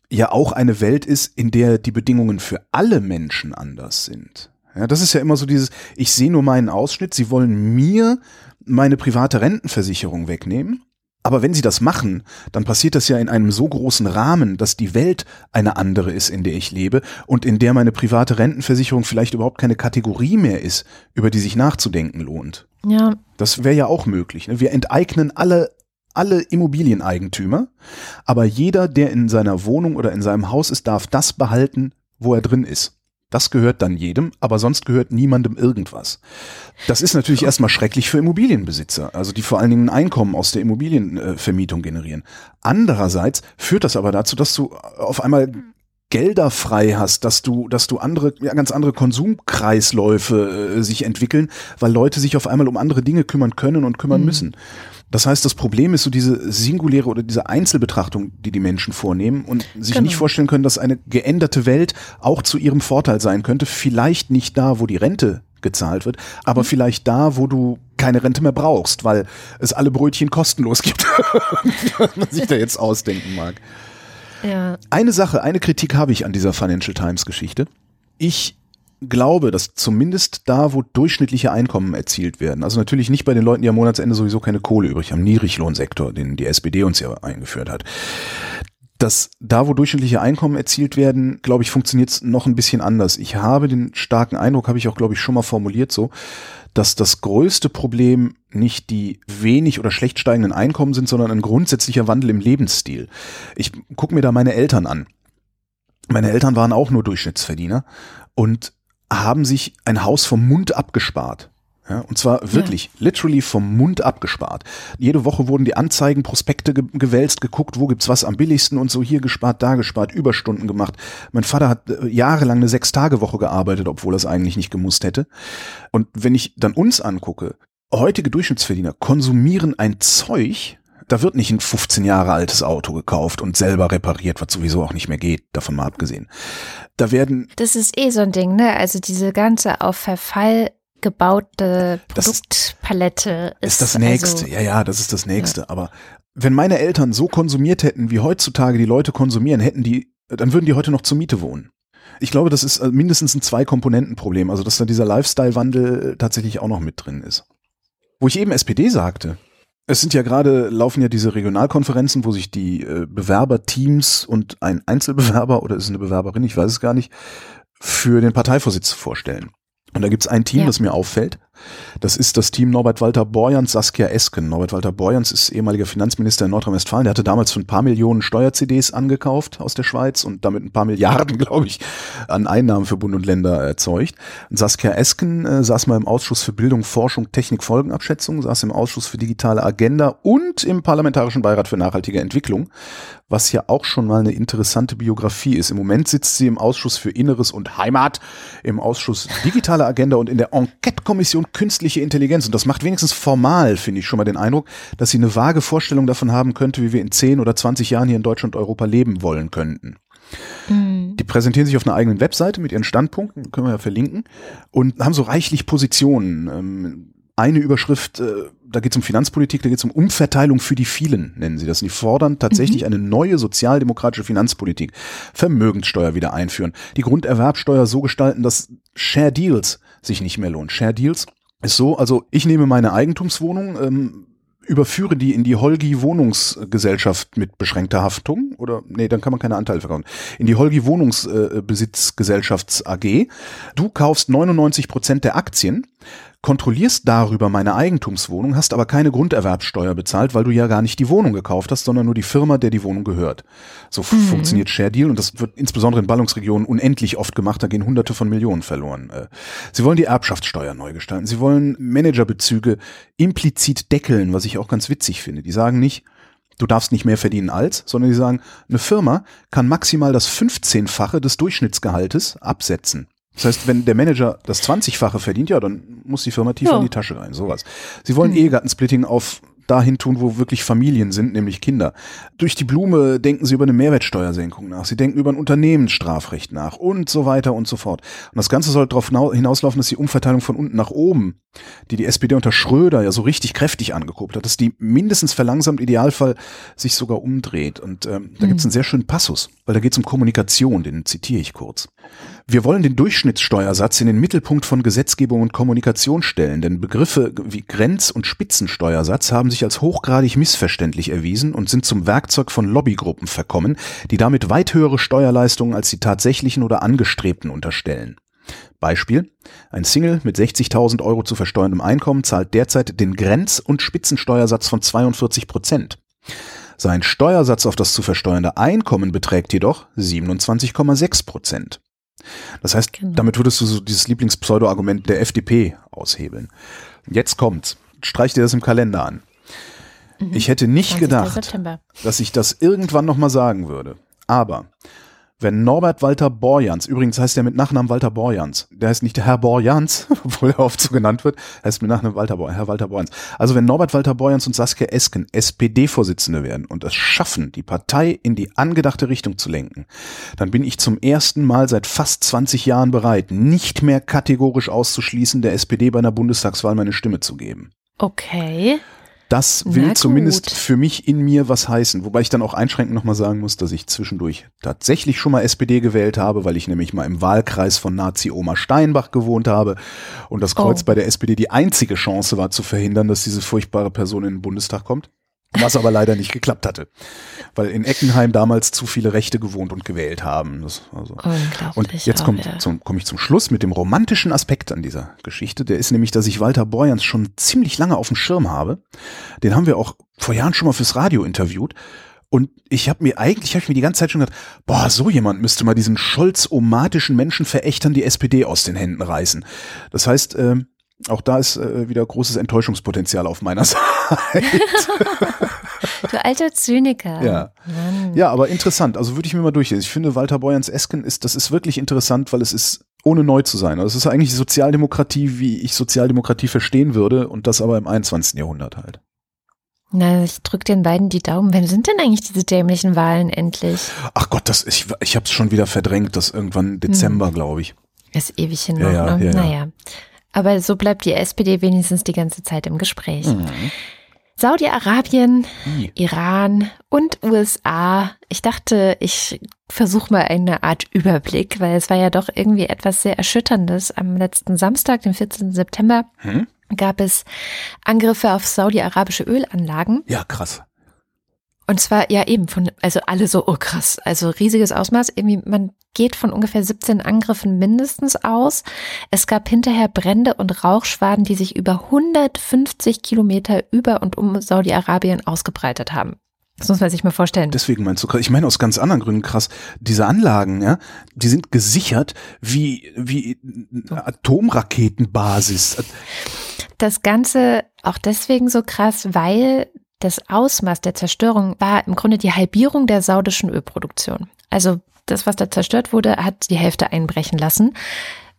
ja auch eine Welt ist, in der die Bedingungen für alle Menschen anders sind. Ja, das ist ja immer so dieses, ich sehe nur meinen Ausschnitt, sie wollen mir meine private Rentenversicherung wegnehmen. Aber wenn sie das machen, dann passiert das ja in einem so großen Rahmen, dass die Welt eine andere ist, in der ich lebe und in der meine private Rentenversicherung vielleicht überhaupt keine Kategorie mehr ist, über die sich nachzudenken lohnt. ja, Das wäre ja auch möglich. Ne? Wir enteignen alle, alle Immobilieneigentümer, aber jeder, der in seiner Wohnung oder in seinem Haus ist, darf das behalten, wo er drin ist. Das gehört dann jedem, aber sonst gehört niemandem irgendwas. Das ist natürlich erstmal schrecklich für Immobilienbesitzer, also die vor allen Dingen ein Einkommen aus der Immobilienvermietung generieren. Andererseits führt das aber dazu, dass du auf einmal Gelder frei hast, dass du, dass du andere, ja, ganz andere Konsumkreisläufe äh, sich entwickeln, weil Leute sich auf einmal um andere Dinge kümmern können und kümmern müssen. Das heißt, das Problem ist so diese singuläre oder diese Einzelbetrachtung, die die Menschen vornehmen und sich genau. nicht vorstellen können, dass eine geänderte Welt auch zu ihrem Vorteil sein könnte. Vielleicht nicht da, wo die Rente gezahlt wird, aber mhm. vielleicht da, wo du keine Rente mehr brauchst, weil es alle Brötchen kostenlos gibt, <laughs> was man sich da jetzt ausdenken mag. Ja. Eine Sache, eine Kritik habe ich an dieser Financial Times Geschichte. Ich glaube, dass zumindest da, wo durchschnittliche Einkommen erzielt werden, also natürlich nicht bei den Leuten, die am Monatsende sowieso keine Kohle übrig haben, Niedriglohnsektor, den die SPD uns ja eingeführt hat, dass da, wo durchschnittliche Einkommen erzielt werden, glaube ich, funktioniert es noch ein bisschen anders. Ich habe den starken Eindruck, habe ich auch, glaube ich, schon mal formuliert so, dass das größte Problem nicht die wenig oder schlecht steigenden Einkommen sind, sondern ein grundsätzlicher Wandel im Lebensstil. Ich gucke mir da meine Eltern an. Meine Eltern waren auch nur Durchschnittsverdiener und haben sich ein Haus vom Mund abgespart. Ja, und zwar wirklich, ja. literally vom Mund abgespart. Jede Woche wurden die Anzeigen, Prospekte ge gewälzt, geguckt, wo gibt's was am billigsten und so hier gespart, da gespart, Überstunden gemacht. Mein Vater hat äh, jahrelang eine Sechs-Tage-Woche gearbeitet, obwohl er es eigentlich nicht gemusst hätte. Und wenn ich dann uns angucke, heutige Durchschnittsverdiener konsumieren ein Zeug, da wird nicht ein 15 Jahre altes Auto gekauft und selber repariert, was sowieso auch nicht mehr geht, davon mal abgesehen. Da werden. Das ist eh so ein Ding, ne? Also diese ganze auf Verfall gebaute Produktpalette ist, ist das nächste. Also, ja, ja, das ist das nächste. Ja. Aber wenn meine Eltern so konsumiert hätten, wie heutzutage die Leute konsumieren, hätten die, dann würden die heute noch zur Miete wohnen. Ich glaube, das ist äh, mindestens ein Zwei-Komponenten-Problem, also dass da dieser Lifestyle-Wandel tatsächlich auch noch mit drin ist. Wo ich eben SPD sagte, es sind ja gerade, laufen ja diese Regionalkonferenzen, wo sich die äh, Bewerberteams und ein Einzelbewerber oder ist es eine Bewerberin, ich weiß es gar nicht, für den Parteivorsitz vorstellen. Und da gibt es ein Team, ja. das mir auffällt. Das ist das Team Norbert Walter Borjans, Saskia Esken. Norbert Walter Borjans ist ehemaliger Finanzminister in Nordrhein-Westfalen. Der hatte damals für ein paar Millionen Steuer-CDs angekauft aus der Schweiz und damit ein paar Milliarden, <laughs> glaube ich, an Einnahmen für Bund und Länder erzeugt. Und Saskia Esken äh, saß mal im Ausschuss für Bildung, Forschung, Technik, Folgenabschätzung, saß im Ausschuss für digitale Agenda und im Parlamentarischen Beirat für nachhaltige Entwicklung was ja auch schon mal eine interessante Biografie ist. Im Moment sitzt sie im Ausschuss für Inneres und Heimat, im Ausschuss Digitale Agenda und in der Enquete-Kommission Künstliche Intelligenz. Und das macht wenigstens formal, finde ich, schon mal den Eindruck, dass sie eine vage Vorstellung davon haben könnte, wie wir in 10 oder 20 Jahren hier in Deutschland und Europa leben wollen könnten. Mhm. Die präsentieren sich auf einer eigenen Webseite mit ihren Standpunkten, können wir ja verlinken, und haben so reichlich Positionen. Ähm, eine Überschrift, äh, da geht es um Finanzpolitik, da geht es um Umverteilung für die vielen, nennen sie das. Und die fordern tatsächlich mhm. eine neue sozialdemokratische Finanzpolitik. Vermögenssteuer wieder einführen, die Grunderwerbsteuer so gestalten, dass Share Deals sich nicht mehr lohnen. Share Deals ist so, also ich nehme meine Eigentumswohnung, ähm, überführe die in die Holgi Wohnungsgesellschaft mit beschränkter Haftung oder nee, dann kann man keine Anteile verkaufen. In die Holgi Wohnungsbesitzgesellschafts AG. Du kaufst 99 Prozent der Aktien kontrollierst darüber meine Eigentumswohnung, hast aber keine Grunderwerbsteuer bezahlt, weil du ja gar nicht die Wohnung gekauft hast, sondern nur die Firma, der die Wohnung gehört. So mhm. funktioniert Share Deal und das wird insbesondere in Ballungsregionen unendlich oft gemacht, da gehen hunderte von Millionen verloren. Äh, sie wollen die Erbschaftssteuer neu gestalten, sie wollen Managerbezüge implizit deckeln, was ich auch ganz witzig finde. Die sagen nicht, du darfst nicht mehr verdienen als, sondern die sagen, eine Firma kann maximal das 15-fache des Durchschnittsgehaltes absetzen. Das heißt, wenn der Manager das 20-fache verdient, ja, dann muss die Firma tiefer ja. in die Tasche rein, sowas. Sie wollen mhm. Ehegattensplitting auf dahin tun, wo wirklich Familien sind, nämlich Kinder. Durch die Blume denken sie über eine Mehrwertsteuersenkung nach. Sie denken über ein Unternehmensstrafrecht nach und so weiter und so fort. Und das Ganze soll darauf hinauslaufen, dass die Umverteilung von unten nach oben, die die SPD unter Schröder ja so richtig kräftig angekuppelt hat, dass die mindestens verlangsamt, Idealfall sich sogar umdreht. Und ähm, da mhm. gibt es einen sehr schönen Passus, weil da geht es um Kommunikation, den zitiere ich kurz. Wir wollen den Durchschnittssteuersatz in den Mittelpunkt von Gesetzgebung und Kommunikation stellen, denn Begriffe wie Grenz- und Spitzensteuersatz haben sich als hochgradig missverständlich erwiesen und sind zum Werkzeug von Lobbygruppen verkommen, die damit weit höhere Steuerleistungen als die tatsächlichen oder angestrebten unterstellen. Beispiel. Ein Single mit 60.000 Euro zu versteuerndem Einkommen zahlt derzeit den Grenz- und Spitzensteuersatz von 42 Prozent. Sein Steuersatz auf das zu versteuernde Einkommen beträgt jedoch 27,6 Prozent. Das heißt, genau. damit würdest du so dieses Lieblingspseudo-Argument der FDP aushebeln. Jetzt kommt's. Streich dir das im Kalender an. Mhm. Ich hätte nicht gedacht, dass ich das irgendwann nochmal sagen würde. Aber wenn Norbert Walter Borjans, übrigens heißt er mit Nachnamen Walter Borjans, der heißt nicht Herr Borjans, <laughs> obwohl er oft so genannt wird, heißt mit Nachnamen Walter, Herr Walter Borjans. Also wenn Norbert Walter Borjans und Saskia Esken SPD-Vorsitzende werden und es schaffen, die Partei in die angedachte Richtung zu lenken, dann bin ich zum ersten Mal seit fast 20 Jahren bereit, nicht mehr kategorisch auszuschließen, der SPD bei einer Bundestagswahl meine Stimme zu geben. Okay. Das will zumindest für mich in mir was heißen. Wobei ich dann auch einschränkend nochmal sagen muss, dass ich zwischendurch tatsächlich schon mal SPD gewählt habe, weil ich nämlich mal im Wahlkreis von Nazi-Oma Steinbach gewohnt habe und das Kreuz oh. bei der SPD die einzige Chance war zu verhindern, dass diese furchtbare Person in den Bundestag kommt was aber leider nicht geklappt hatte, weil in Eckenheim damals zu viele Rechte gewohnt und gewählt haben. Das, also. Und jetzt komme komm ich zum Schluss mit dem romantischen Aspekt an dieser Geschichte. Der ist nämlich, dass ich Walter Borjans schon ziemlich lange auf dem Schirm habe. Den haben wir auch vor Jahren schon mal fürs Radio interviewt. Und ich habe mir eigentlich, habe ich mir die ganze Zeit schon gedacht, boah, so jemand müsste mal diesen scholz-omatischen Menschenverächtern die SPD aus den Händen reißen. Das heißt, äh, auch da ist äh, wieder großes Enttäuschungspotenzial auf meiner <laughs> Seite. du alter Zyniker. Ja. Mann. Ja, aber interessant. Also würde ich mir mal durchlesen. Ich finde, Walter Beuerns Esken ist, das ist wirklich interessant, weil es ist ohne neu zu sein. Also es ist eigentlich Sozialdemokratie, wie ich Sozialdemokratie verstehen würde und das aber im 21. Jahrhundert halt. Na, ich drücke den beiden die Daumen. Wann sind denn eigentlich diese dämlichen Wahlen endlich? Ach Gott, das, ich, ich habe es schon wieder verdrängt, das irgendwann Dezember, hm. glaube ich. ist ewig hin ja, ja, ne? ja, naja. Aber so bleibt die SPD wenigstens die ganze Zeit im Gespräch. Mhm. Saudi-Arabien, mhm. Iran und USA. Ich dachte, ich versuche mal eine Art Überblick, weil es war ja doch irgendwie etwas sehr Erschütterndes. Am letzten Samstag, den 14. September, mhm. gab es Angriffe auf saudi-arabische Ölanlagen. Ja, krass. Und zwar ja eben von, also alle so, oh krass, also riesiges Ausmaß. Irgendwie, man geht von ungefähr 17 Angriffen mindestens aus. Es gab hinterher Brände und Rauchschwaden, die sich über 150 Kilometer über und um Saudi-Arabien ausgebreitet haben. Das muss man sich mal vorstellen. Deswegen meinst du krass. Ich meine aus ganz anderen Gründen krass. Diese Anlagen, ja, die sind gesichert wie, wie Atomraketenbasis. Das Ganze auch deswegen so krass, weil das Ausmaß der Zerstörung war im Grunde die Halbierung der saudischen Ölproduktion. Also das, was da zerstört wurde, hat die Hälfte einbrechen lassen.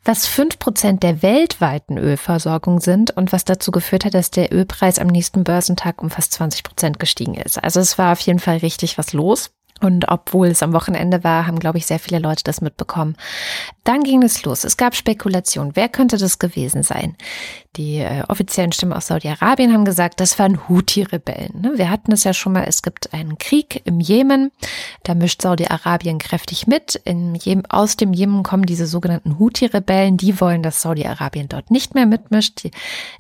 Was fünf Prozent der weltweiten Ölversorgung sind und was dazu geführt hat, dass der Ölpreis am nächsten Börsentag um fast 20 Prozent gestiegen ist. Also es war auf jeden Fall richtig was los. Und obwohl es am Wochenende war, haben, glaube ich, sehr viele Leute das mitbekommen. Dann ging es los. Es gab Spekulationen. Wer könnte das gewesen sein? Die äh, offiziellen Stimmen aus Saudi-Arabien haben gesagt, das waren Houthi-Rebellen. Ne? Wir hatten es ja schon mal, es gibt einen Krieg im Jemen. Da mischt Saudi-Arabien kräftig mit. Jemen, aus dem Jemen kommen diese sogenannten Houthi-Rebellen. Die wollen, dass Saudi-Arabien dort nicht mehr mitmischt.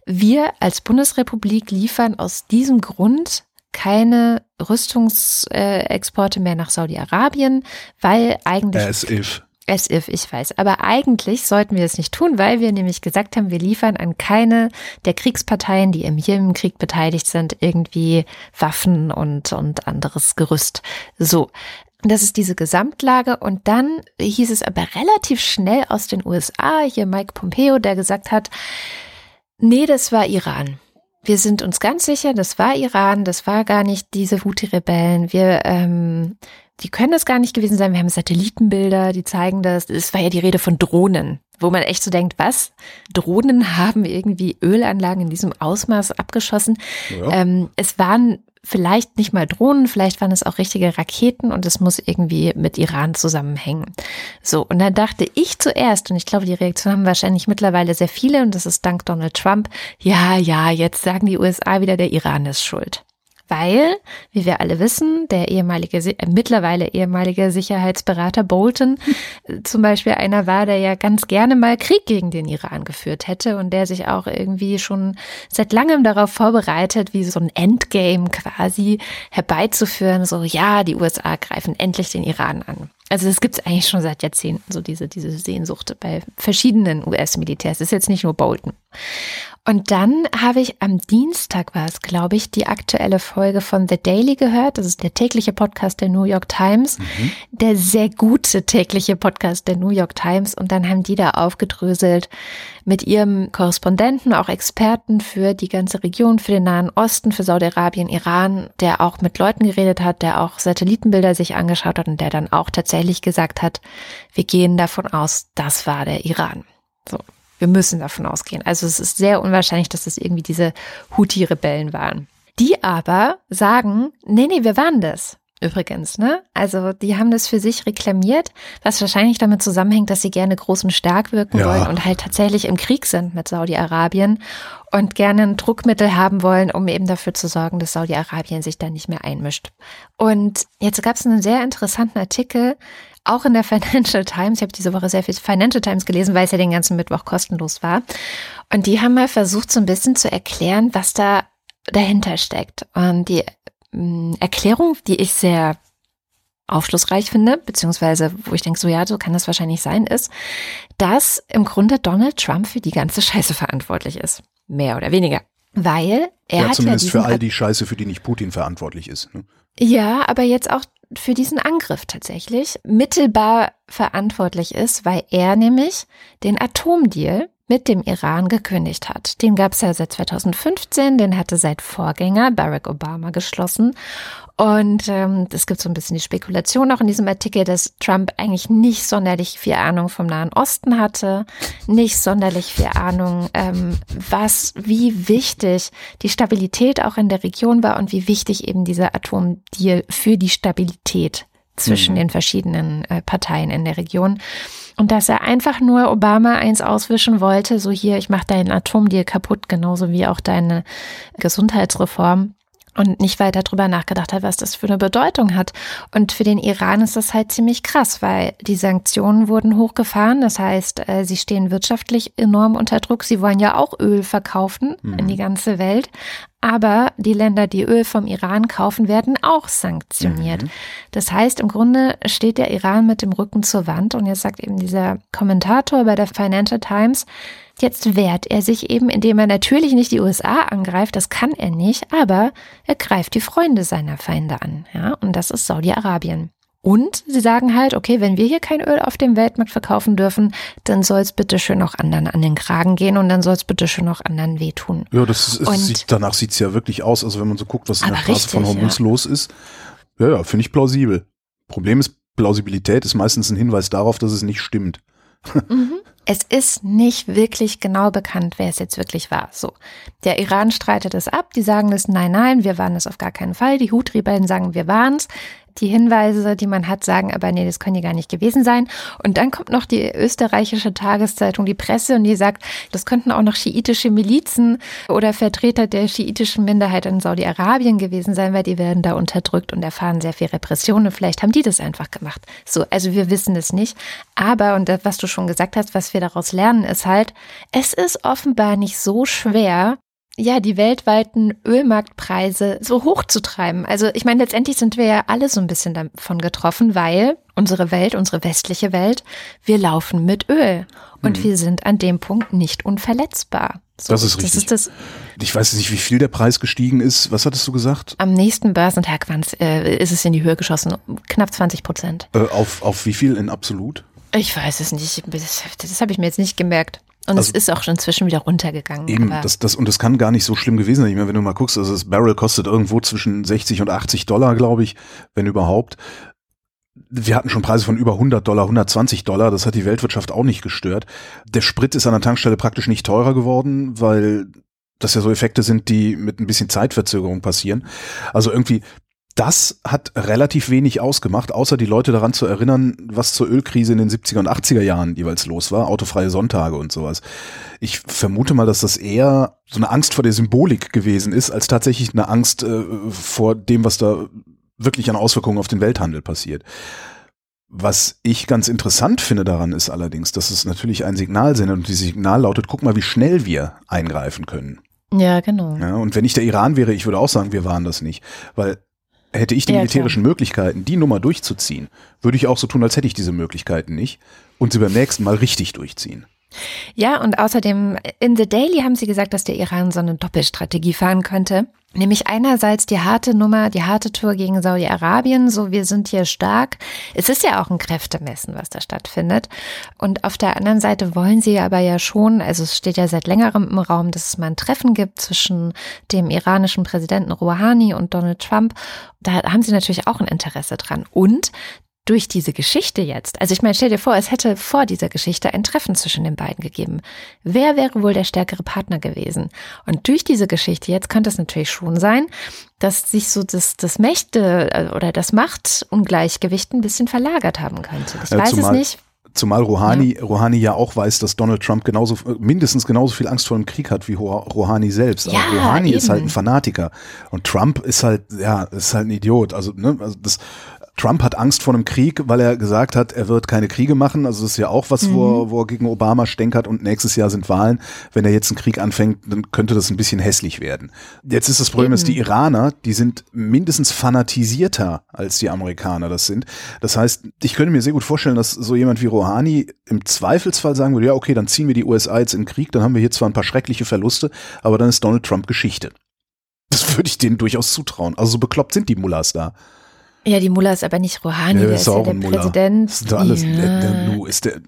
Wir als Bundesrepublik liefern aus diesem Grund keine Rüstungsexporte mehr nach Saudi-Arabien, weil eigentlich. As if. As if, ich weiß. Aber eigentlich sollten wir es nicht tun, weil wir nämlich gesagt haben, wir liefern an keine der Kriegsparteien, die im Jemenkrieg beteiligt sind, irgendwie Waffen und, und anderes Gerüst. So. Das ist diese Gesamtlage. Und dann hieß es aber relativ schnell aus den USA, hier Mike Pompeo, der gesagt hat, nee, das war Iran. Wir sind uns ganz sicher, das war Iran, das war gar nicht diese Houthi-Rebellen. Wir, ähm, die können das gar nicht gewesen sein. Wir haben Satellitenbilder, die zeigen das. Es war ja die Rede von Drohnen, wo man echt so denkt, was? Drohnen haben irgendwie Ölanlagen in diesem Ausmaß abgeschossen. Ja. Ähm, es waren vielleicht nicht mal Drohnen, vielleicht waren es auch richtige Raketen und es muss irgendwie mit Iran zusammenhängen. So, und dann dachte ich zuerst, und ich glaube, die Reaktion haben wahrscheinlich mittlerweile sehr viele, und das ist dank Donald Trump, ja, ja, jetzt sagen die USA wieder, der Iran ist schuld weil, wie wir alle wissen, der ehemalige, äh, mittlerweile ehemalige Sicherheitsberater Bolton <laughs> zum Beispiel einer war, der ja ganz gerne mal Krieg gegen den Iran geführt hätte und der sich auch irgendwie schon seit langem darauf vorbereitet, wie so ein Endgame quasi herbeizuführen, so ja, die USA greifen endlich den Iran an. Also das gibt es eigentlich schon seit Jahrzehnten, so diese, diese Sehnsucht bei verschiedenen US-Militärs. Das ist jetzt nicht nur Bolton. Und dann habe ich am Dienstag war es, glaube ich, die aktuelle Folge von The Daily gehört. Das ist der tägliche Podcast der New York Times. Mhm. Der sehr gute tägliche Podcast der New York Times. Und dann haben die da aufgedröselt mit ihrem Korrespondenten, auch Experten für die ganze Region, für den Nahen Osten, für Saudi-Arabien, Iran, der auch mit Leuten geredet hat, der auch Satellitenbilder sich angeschaut hat und der dann auch tatsächlich gesagt hat, wir gehen davon aus, das war der Iran. So. Wir müssen davon ausgehen. Also es ist sehr unwahrscheinlich, dass es irgendwie diese Houthi-Rebellen waren. Die aber sagen, nee, nee, wir waren das. Übrigens, ne? Also die haben das für sich reklamiert, was wahrscheinlich damit zusammenhängt, dass sie gerne groß und stark wirken ja. wollen und halt tatsächlich im Krieg sind mit Saudi-Arabien und gerne ein Druckmittel haben wollen, um eben dafür zu sorgen, dass Saudi-Arabien sich da nicht mehr einmischt. Und jetzt gab es einen sehr interessanten Artikel auch in der <laughs> Financial Times. Ich habe diese Woche sehr viel Financial Times gelesen, weil es ja den ganzen Mittwoch kostenlos war. Und die haben mal versucht, so ein bisschen zu erklären, was da dahinter steckt. Und die äh, Erklärung, die ich sehr aufschlussreich finde, beziehungsweise wo ich denke, so ja, so kann das wahrscheinlich sein, ist, dass im Grunde Donald Trump für die ganze <laughs> Scheiße verantwortlich ist. Mehr oder weniger. Weil er ja, hat zumindest ja für all die Scheiße, für die nicht Putin verantwortlich ist. Ne? Ja, aber jetzt auch für diesen Angriff tatsächlich mittelbar verantwortlich ist, weil er nämlich den Atomdeal mit dem Iran gekündigt hat. Den gab es ja seit 2015, den hatte seit Vorgänger Barack Obama geschlossen. Und ähm, es gibt so ein bisschen die Spekulation auch in diesem Artikel, dass Trump eigentlich nicht sonderlich viel Ahnung vom Nahen Osten hatte, nicht sonderlich viel Ahnung, ähm, was, wie wichtig die Stabilität auch in der Region war und wie wichtig eben dieser Atomdeal für die Stabilität zwischen mhm. den verschiedenen äh, Parteien in der Region. Und dass er einfach nur Obama eins auswischen wollte, so hier, ich mache deinen Atomdeal kaputt, genauso wie auch deine Gesundheitsreform und nicht weiter drüber nachgedacht hat, was das für eine Bedeutung hat. Und für den Iran ist das halt ziemlich krass, weil die Sanktionen wurden hochgefahren. Das heißt, äh, sie stehen wirtschaftlich enorm unter Druck. Sie wollen ja auch Öl verkaufen mhm. in die ganze Welt. Aber die Länder, die Öl vom Iran kaufen, werden auch sanktioniert. Mhm. Das heißt, im Grunde steht der Iran mit dem Rücken zur Wand. Und jetzt sagt eben dieser Kommentator bei der Financial Times, Jetzt wehrt er sich eben, indem er natürlich nicht die USA angreift, das kann er nicht, aber er greift die Freunde seiner Feinde an, ja, und das ist Saudi-Arabien. Und sie sagen halt, okay, wenn wir hier kein Öl auf dem Weltmarkt verkaufen dürfen, dann soll es bitte schön auch anderen an den Kragen gehen und dann soll es bitte schön auch anderen wehtun. Ja, das ist, sieht, danach sieht es ja wirklich aus. Also wenn man so guckt, was in der Straße richtig, von Hormuz ja. los ist, ja, ja, finde ich plausibel. Problem ist, Plausibilität ist meistens ein Hinweis darauf, dass es nicht stimmt. Mhm. <laughs> Es ist nicht wirklich genau bekannt, wer es jetzt wirklich war. So, der Iran streitet es ab. Die sagen es, nein, nein, wir waren es auf gar keinen Fall. Die Hut-Rebellen sagen, wir waren es. Die Hinweise, die man hat, sagen aber, nee, das können die gar nicht gewesen sein. Und dann kommt noch die österreichische Tageszeitung, die Presse, und die sagt, das könnten auch noch schiitische Milizen oder Vertreter der schiitischen Minderheit in Saudi-Arabien gewesen sein, weil die werden da unterdrückt und erfahren sehr viel Repression. Und vielleicht haben die das einfach gemacht. So, also wir wissen es nicht. Aber, und das, was du schon gesagt hast, was wir daraus lernen, ist halt, es ist offenbar nicht so schwer, ja, die weltweiten Ölmarktpreise so hoch zu treiben. Also ich meine, letztendlich sind wir ja alle so ein bisschen davon getroffen, weil unsere Welt, unsere westliche Welt, wir laufen mit Öl und mhm. wir sind an dem Punkt nicht unverletzbar. So, das ist richtig. Das ist das ich weiß nicht, wie viel der Preis gestiegen ist. Was hattest du gesagt? Am nächsten Börsentag äh, ist es in die Höhe geschossen, knapp 20 Prozent. Äh, auf, auf wie viel in absolut? Ich weiß es nicht. Das, das habe ich mir jetzt nicht gemerkt. Und also, es ist auch schon inzwischen wieder runtergegangen. Eben, das, das, und das kann gar nicht so schlimm gewesen sein. Ich meine, wenn du mal guckst, also das Barrel kostet irgendwo zwischen 60 und 80 Dollar, glaube ich, wenn überhaupt. Wir hatten schon Preise von über 100 Dollar, 120 Dollar. Das hat die Weltwirtschaft auch nicht gestört. Der Sprit ist an der Tankstelle praktisch nicht teurer geworden, weil das ja so Effekte sind, die mit ein bisschen Zeitverzögerung passieren. Also irgendwie das hat relativ wenig ausgemacht, außer die Leute daran zu erinnern, was zur Ölkrise in den 70er und 80er Jahren jeweils los war, autofreie Sonntage und sowas. Ich vermute mal, dass das eher so eine Angst vor der Symbolik gewesen ist, als tatsächlich eine Angst äh, vor dem, was da wirklich an Auswirkungen auf den Welthandel passiert. Was ich ganz interessant finde daran ist allerdings, dass es natürlich ein Signal sendet und dieses Signal lautet, guck mal, wie schnell wir eingreifen können. Ja, genau. Ja, und wenn ich der Iran wäre, ich würde auch sagen, wir waren das nicht. Weil Hätte ich die ja, militärischen klar. Möglichkeiten, die Nummer durchzuziehen, würde ich auch so tun, als hätte ich diese Möglichkeiten nicht und sie beim nächsten Mal richtig durchziehen. Ja, und außerdem in The Daily haben sie gesagt, dass der Iran so eine Doppelstrategie fahren könnte. Nämlich einerseits die harte Nummer, die harte Tour gegen Saudi-Arabien, so wir sind hier stark. Es ist ja auch ein Kräftemessen, was da stattfindet. Und auf der anderen Seite wollen sie aber ja schon, also es steht ja seit längerem im Raum, dass es mal ein Treffen gibt zwischen dem iranischen Präsidenten Rouhani und Donald Trump. Da haben sie natürlich auch ein Interesse dran. Und durch diese Geschichte jetzt, also ich meine, stell dir vor, es hätte vor dieser Geschichte ein Treffen zwischen den beiden gegeben. Wer wäre wohl der stärkere Partner gewesen? Und durch diese Geschichte jetzt könnte es natürlich schon sein, dass sich so das, das Mächte äh, oder das Machtungleichgewicht ein bisschen verlagert haben könnte. Ich ja, weiß es nicht. Zumal Rouhani ja. Rouhani ja auch weiß, dass Donald Trump genauso mindestens genauso viel Angst vor dem Krieg hat wie Rouhani selbst. Ja, Aber Rouhani eben. ist halt ein Fanatiker und Trump ist halt ja ist halt ein Idiot. Also ne, also das Trump hat Angst vor einem Krieg, weil er gesagt hat, er wird keine Kriege machen. Also das ist ja auch was, mhm. wo, er, wo er gegen Obama stänkert und nächstes Jahr sind Wahlen. Wenn er jetzt einen Krieg anfängt, dann könnte das ein bisschen hässlich werden. Jetzt ist das Problem, dass die Iraner, die sind mindestens fanatisierter als die Amerikaner das sind. Das heißt, ich könnte mir sehr gut vorstellen, dass so jemand wie Rouhani im Zweifelsfall sagen würde, ja okay, dann ziehen wir die USA jetzt in den Krieg, dann haben wir hier zwar ein paar schreckliche Verluste, aber dann ist Donald Trump Geschichte. Das würde ich denen durchaus zutrauen. Also so bekloppt sind die Mullahs da. Ja, die Mullah ist aber nicht Rouhani, ja, der ist, ja der Mullah. Präsident. Das ist alles, ja. der, der, ist der,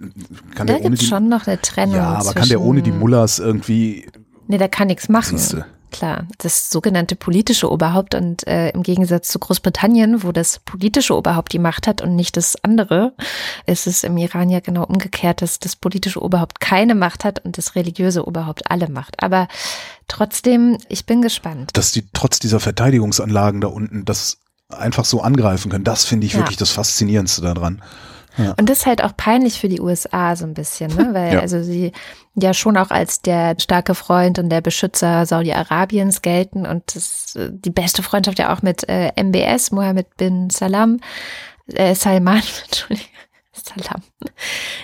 kann da gibt schon noch eine Trennung. Ja, aber kann der ohne die Mullahs irgendwie. Nee, der kann nichts machen. Siehste. Klar, das sogenannte politische Oberhaupt und äh, im Gegensatz zu Großbritannien, wo das politische Oberhaupt die Macht hat und nicht das andere, ist es im Iran ja genau umgekehrt, dass das politische Oberhaupt keine Macht hat und das religiöse Oberhaupt alle Macht. Aber trotzdem, ich bin gespannt. Dass die trotz dieser Verteidigungsanlagen da unten das einfach so angreifen können. Das finde ich ja. wirklich das Faszinierendste daran. Ja. Und das ist halt auch peinlich für die USA so ein bisschen, ne? <laughs> weil ja. also sie ja schon auch als der starke Freund und der Beschützer Saudi-Arabiens gelten und das, die beste Freundschaft ja auch mit äh, MBS, Mohammed bin Salam, äh, Salman, <laughs> Entschuldigung, Salam.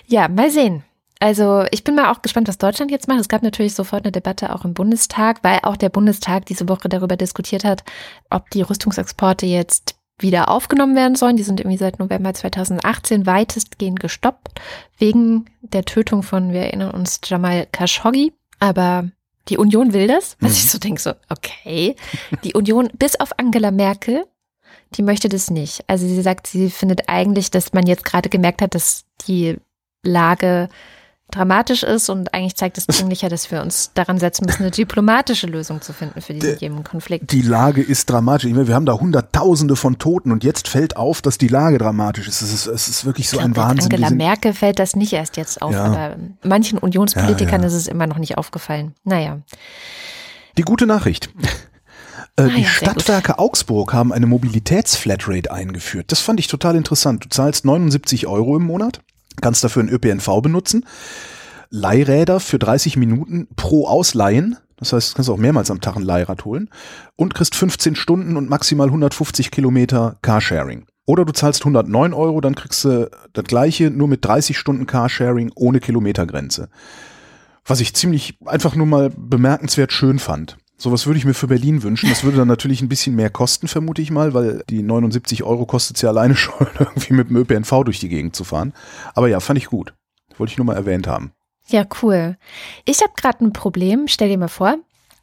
Ja, mal sehen. Also ich bin mal auch gespannt, was Deutschland jetzt macht. Es gab natürlich sofort eine Debatte auch im Bundestag, weil auch der Bundestag diese Woche darüber diskutiert hat, ob die Rüstungsexporte jetzt wieder aufgenommen werden sollen. Die sind irgendwie seit November 2018 weitestgehend gestoppt, wegen der Tötung von, wir erinnern uns, Jamal Khashoggi. Aber die Union will das, was mhm. ich so denke, so, okay. Die Union, bis auf Angela Merkel, die möchte das nicht. Also sie sagt, sie findet eigentlich, dass man jetzt gerade gemerkt hat, dass die Lage dramatisch ist und eigentlich zeigt es dringlicher, dass wir uns daran setzen müssen, eine diplomatische Lösung zu finden für diesen Jemen-Konflikt. Die Lage ist dramatisch. wir haben da Hunderttausende von Toten und jetzt fällt auf, dass die Lage dramatisch ist. Es ist, es ist wirklich so glaub, ein Wahnsinn. Angela Merkel fällt das nicht erst jetzt auf, ja. aber manchen Unionspolitikern ja, ja. ist es immer noch nicht aufgefallen. Naja. Die gute Nachricht. <laughs> Äh, ah, die ja, Stadtwerke Augsburg haben eine Mobilitätsflatrate eingeführt. Das fand ich total interessant. Du zahlst 79 Euro im Monat Kannst dafür einen ÖPNV benutzen. Leihräder für 30 Minuten pro Ausleihen. Das heißt, du kannst auch mehrmals am Tag ein Leihrad holen. Und kriegst 15 Stunden und maximal 150 Kilometer Carsharing. Oder du zahlst 109 Euro, dann kriegst du das gleiche, nur mit 30 Stunden Carsharing ohne Kilometergrenze. Was ich ziemlich einfach nur mal bemerkenswert schön fand. Sowas würde ich mir für Berlin wünschen. Das würde dann natürlich ein bisschen mehr kosten, vermute ich mal, weil die 79 Euro kostet es ja alleine <laughs> schon, irgendwie mit dem ÖPNV durch die Gegend zu fahren. Aber ja, fand ich gut. Wollte ich nur mal erwähnt haben. Ja, cool. Ich habe gerade ein Problem. Stell dir mal vor,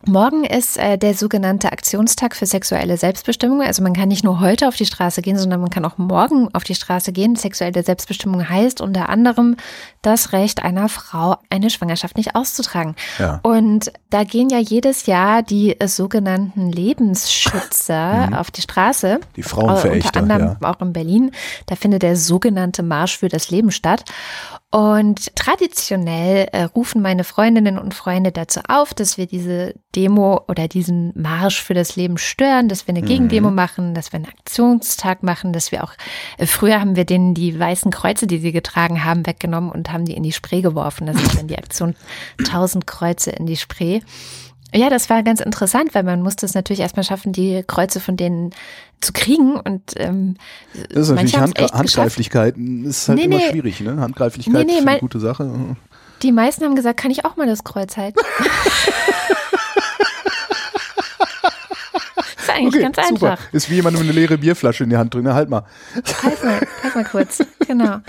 Morgen ist äh, der sogenannte Aktionstag für sexuelle Selbstbestimmung. Also man kann nicht nur heute auf die Straße gehen, sondern man kann auch morgen auf die Straße gehen. Sexuelle Selbstbestimmung heißt unter anderem das Recht einer Frau, eine Schwangerschaft nicht auszutragen. Ja. Und da gehen ja jedes Jahr die äh, sogenannten Lebensschützer mhm. auf die Straße. Die Frauenverächter. Äh, unter anderem ja. auch in Berlin. Da findet der sogenannte Marsch für das Leben statt. Und traditionell äh, rufen meine Freundinnen und Freunde dazu auf, dass wir diese Demo oder diesen Marsch für das Leben stören, dass wir eine Gegendemo mhm. machen, dass wir einen Aktionstag machen, dass wir auch, äh, früher haben wir denen die weißen Kreuze, die sie getragen haben, weggenommen und haben die in die Spree geworfen. Das ist dann die Aktion <laughs> 1000 Kreuze in die Spree. Ja, das war ganz interessant, weil man musste es natürlich erstmal schaffen, die Kreuze von denen zu kriegen. Und ähm, das ist natürlich Handgre Handgreiflichkeit. ist halt nee, immer nee. schwierig, ne? Handgreiflichkeit nee, ist eine gute Sache. Die meisten haben gesagt, kann ich auch mal das Kreuz halten? <laughs> ist eigentlich okay, ganz super. einfach. Ist wie jemand mit einer leere Bierflasche in die Hand drückt. Halt mal. Halt mal, halt mal kurz. Genau.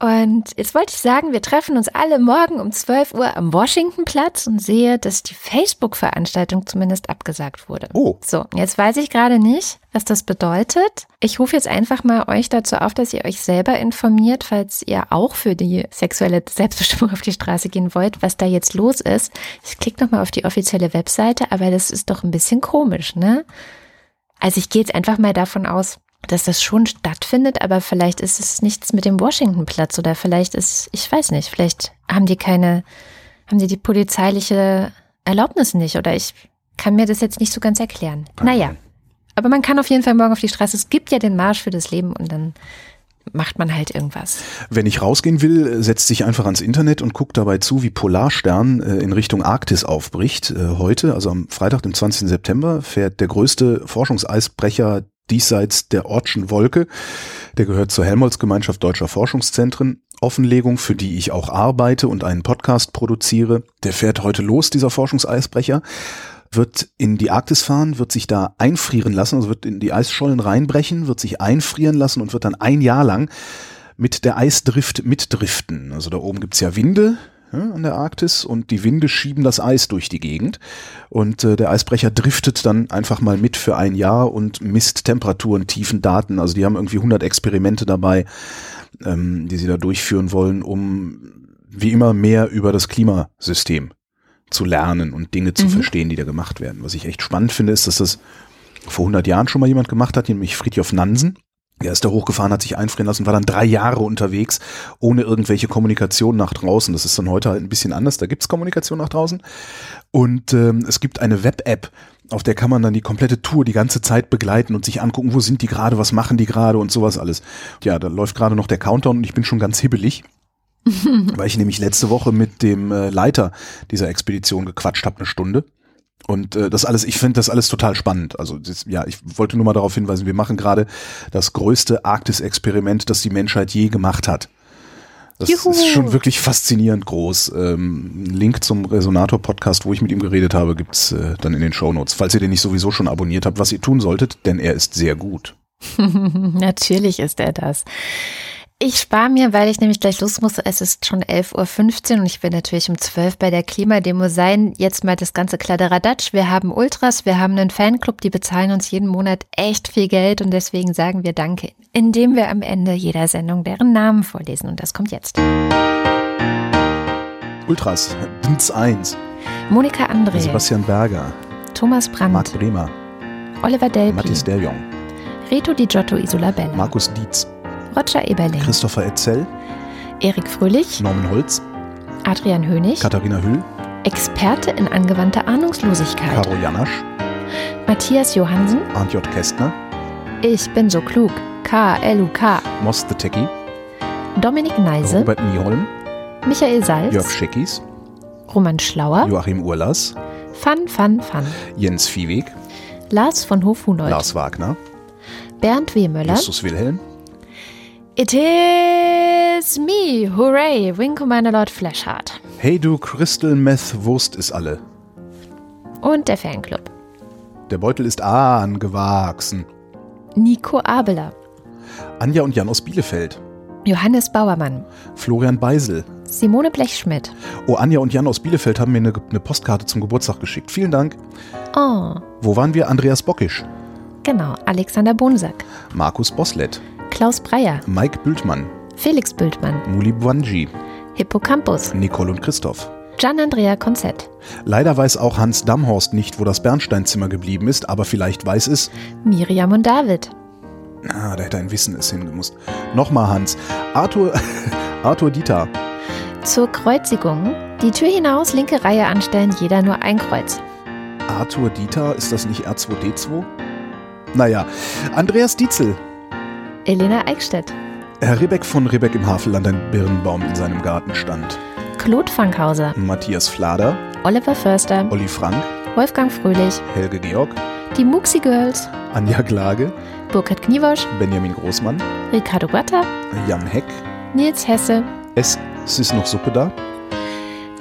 Und jetzt wollte ich sagen, wir treffen uns alle morgen um 12 Uhr am Washingtonplatz und sehe, dass die Facebook-Veranstaltung zumindest abgesagt wurde. Oh. So, jetzt weiß ich gerade nicht, was das bedeutet. Ich rufe jetzt einfach mal euch dazu auf, dass ihr euch selber informiert, falls ihr auch für die sexuelle Selbstbestimmung auf die Straße gehen wollt, was da jetzt los ist. Ich klicke nochmal auf die offizielle Webseite, aber das ist doch ein bisschen komisch, ne? Also ich gehe jetzt einfach mal davon aus, dass das schon stattfindet, aber vielleicht ist es nichts mit dem Washingtonplatz oder vielleicht ist, ich weiß nicht, vielleicht haben die keine, haben die die polizeiliche Erlaubnis nicht oder ich kann mir das jetzt nicht so ganz erklären. Naja, aber man kann auf jeden Fall morgen auf die Straße. Es gibt ja den Marsch für das Leben und dann macht man halt irgendwas. Wenn ich rausgehen will, setzt sich einfach ans Internet und guckt dabei zu, wie Polarstern äh, in Richtung Arktis aufbricht. Äh, heute, also am Freitag, dem 20. September, fährt der größte Forschungseisbrecher diesseits der Ortschen Wolke. Der gehört zur Helmholtz-Gemeinschaft Deutscher Forschungszentren. Offenlegung, für die ich auch arbeite und einen Podcast produziere. Der fährt heute los, dieser Forschungseisbrecher wird in die Arktis fahren, wird sich da einfrieren lassen, also wird in die Eisschollen reinbrechen, wird sich einfrieren lassen und wird dann ein Jahr lang mit der Eisdrift mitdriften. Also da oben gibt's ja Winde, ja, an der Arktis und die Winde schieben das Eis durch die Gegend und äh, der Eisbrecher driftet dann einfach mal mit für ein Jahr und misst Temperaturen, Tiefen, Daten. Also die haben irgendwie 100 Experimente dabei, ähm, die sie da durchführen wollen, um wie immer mehr über das Klimasystem zu lernen und Dinge zu mhm. verstehen, die da gemacht werden. Was ich echt spannend finde, ist, dass das vor 100 Jahren schon mal jemand gemacht hat, nämlich Fridtjof Nansen. Er ist da hochgefahren, hat sich einfrieren lassen, war dann drei Jahre unterwegs, ohne irgendwelche Kommunikation nach draußen. Das ist dann heute halt ein bisschen anders. Da gibt's Kommunikation nach draußen. Und ähm, es gibt eine Web-App, auf der kann man dann die komplette Tour die ganze Zeit begleiten und sich angucken, wo sind die gerade, was machen die gerade und sowas alles. Ja, da läuft gerade noch der Countdown und ich bin schon ganz hibbelig. <laughs> weil ich nämlich letzte Woche mit dem äh, Leiter dieser Expedition gequatscht habe, eine Stunde. Und äh, das alles, ich finde das alles total spannend. Also das, ja, ich wollte nur mal darauf hinweisen, wir machen gerade das größte Arktis-Experiment, das die Menschheit je gemacht hat. Das Juhu. ist schon wirklich faszinierend groß. Ähm, Link zum Resonator-Podcast, wo ich mit ihm geredet habe, gibt's äh, dann in den Show Notes. Falls ihr den nicht sowieso schon abonniert habt, was ihr tun solltet, denn er ist sehr gut. <laughs> Natürlich ist er das. Ich spare mir, weil ich nämlich gleich los muss. Es ist schon 11.15 Uhr und ich will natürlich um 12 bei der Klimademo sein. Jetzt mal das ganze Kladderadatsch. Wir haben Ultras, wir haben einen Fanclub, die bezahlen uns jeden Monat echt viel Geld und deswegen sagen wir Danke, indem wir am Ende jeder Sendung deren Namen vorlesen. Und das kommt jetzt. Ultras, Dienst 1. Monika André. Sebastian Berger. Thomas Brandt. Marc Bremer. Oliver Delpi. Mathis Derjong. Reto Di Giotto Isolabella. Markus Dietz. Roger Eberling, Christopher Etzel, Erik Fröhlich, Norman Holz, Adrian Hönig, Katharina Hüll, Experte in angewandter Ahnungslosigkeit, Caro Janasch, Matthias Johansen, Arndt J. Kästner, Ich bin so klug, K-L-U-K, Moss the Techie, Dominik Neise, Robert Nieholm, Michael Salz, Jörg Scheckis, Roman Schlauer, Joachim Urlas, Fun, Fun, Fun, Jens Viehweg, Lars von Hofhunold, Lars Wagner, Bernd W. Möller, Justus Wilhelm, It is me, hooray, Wing Commander Lord Flashheart. Hey du Crystal Meth Wurst ist alle. Und der Fanclub. Der Beutel ist angewachsen. Nico Abeler. Anja und Jan aus Bielefeld. Johannes Bauermann. Florian Beisel. Simone Blechschmidt. Oh, Anja und Jan aus Bielefeld haben mir eine, eine Postkarte zum Geburtstag geschickt. Vielen Dank. Oh. Wo waren wir? Andreas Bockisch. Genau, Alexander Bonsack. Markus Boslett. Klaus Breyer, Mike Bültmann, Felix Bültmann, Muli Bwanji, Hippocampus, Nicole und Christoph. Gian Andrea Konzett. Leider weiß auch Hans Damhorst nicht, wo das Bernsteinzimmer geblieben ist, aber vielleicht weiß es Miriam und David. Ah, da hätte ein Wissen es hingemusst. Nochmal Hans. Arthur, <laughs> Arthur Dieter. Zur Kreuzigung. Die Tür hinaus, linke Reihe anstellen, jeder nur ein Kreuz. Arthur Dieter, ist das nicht R2D2? Naja, Andreas Dietzel. Elena Eickstedt. Herr Rebeck von Rebeck im Havelland ein Birnbaum in seinem Garten stand. Claude Fankhauser. Matthias Flader. Oliver Förster. Olli Frank. Wolfgang Fröhlich. Helge Georg. Die Muxi Girls. Anja Glage. Burkhard Kniewosch. Benjamin Großmann. Ricardo Gatter. Jan Heck. Nils Hesse. Es, es ist noch Suppe da.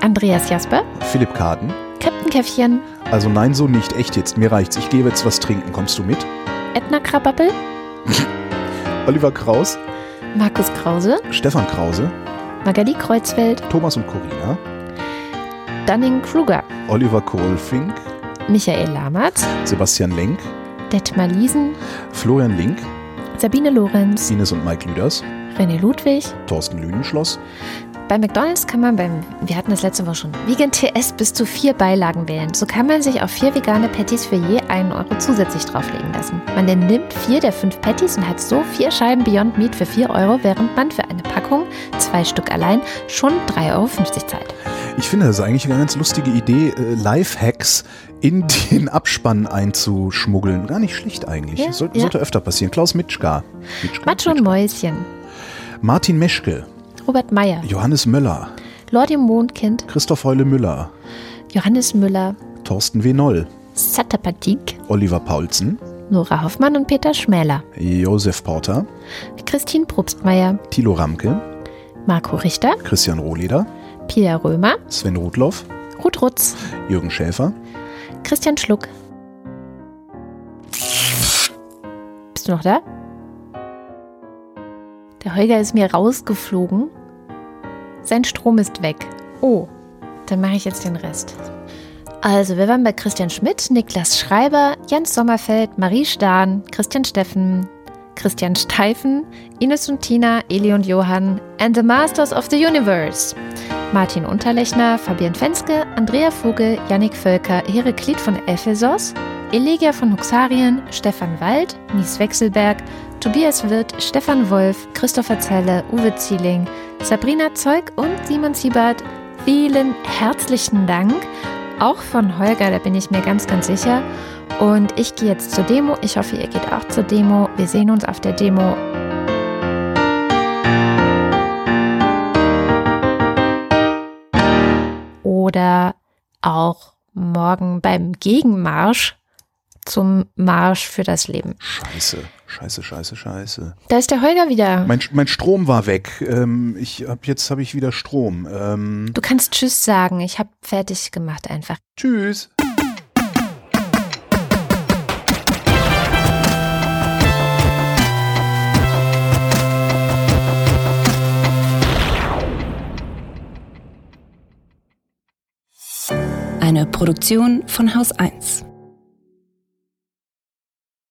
Andreas Jasper. Philipp Kaden. Captain Käffchen. Also nein, so nicht. Echt jetzt. Mir reicht's. Ich gehe jetzt was trinken. Kommst du mit? Edna Krabappel. <laughs> Oliver Kraus. Markus Krause, Stefan Krause, Magali Kreuzfeld, Thomas und Corina, Dunning-Kruger, Oliver Kohlfink, Michael Lamartz, Sebastian Lenk, Detmar Liesen, Florian Link, Sabine Lorenz, Ines und Mike Lüders, René Ludwig. Thorsten Lünenschloss, Bei McDonalds kann man beim, wir hatten das letzte Woche schon, Vegan TS bis zu vier Beilagen wählen. So kann man sich auf vier vegane Patties für je einen Euro zusätzlich drauflegen lassen. Man nimmt vier der fünf Patties und hat so vier Scheiben Beyond Meat für vier Euro, während man für eine Packung, zwei Stück allein, schon 3,50 Euro zahlt. Ich finde, das ist eigentlich eine ganz lustige Idee, äh, Lifehacks in <laughs> den Abspann einzuschmuggeln. Gar nicht schlecht eigentlich. Ja, Soll, ja. Sollte öfter passieren. Klaus Mitschka. Mitschka? Matsch und Mäuschen, Martin Meschke, Robert Meyer, Johannes Möller, Lord im Mondkind, Christoph Heule Müller, Johannes Müller, Thorsten W. Noll, Satapatik, Oliver Paulsen, Nora Hoffmann und Peter Schmäler, Josef Porter, Christine Probstmeier, Thilo Ramke, Marco Richter, Christian Rohleder, Pia Römer, Sven Rudloff, Ruth Rutz, Jürgen Schäfer, Christian Schluck. Bist du noch da? Der Holger ist mir rausgeflogen. Sein Strom ist weg. Oh, dann mache ich jetzt den Rest. Also, wir waren bei Christian Schmidt, Niklas Schreiber, Jens Sommerfeld, Marie Stahn, Christian Steffen, Christian Steifen, Ines und Tina, Eli und Johann and the Masters of the Universe. Martin Unterlechner, Fabian Fenske, Andrea Vogel, Yannick Völker, Heraklit von Ephesos, Elegia von Huxarien, Stefan Wald, Mies Wechselberg, Tobias Wirth, Stefan Wolf, Christopher Zelle, Uwe Zieling, Sabrina Zeug und Simon Siebert. Vielen herzlichen Dank. Auch von Holger, da bin ich mir ganz, ganz sicher. Und ich gehe jetzt zur Demo. Ich hoffe, ihr geht auch zur Demo. Wir sehen uns auf der Demo. Oder auch morgen beim Gegenmarsch zum Marsch für das Leben. Scheiße, scheiße, scheiße, scheiße. Da ist der Holger wieder. Mein, mein Strom war weg. Ähm, ich hab, jetzt habe ich wieder Strom. Ähm, Du kannst Tschüss sagen. Ich habe fertig gemacht einfach. tschüss. Eine Produktion von Haus 1.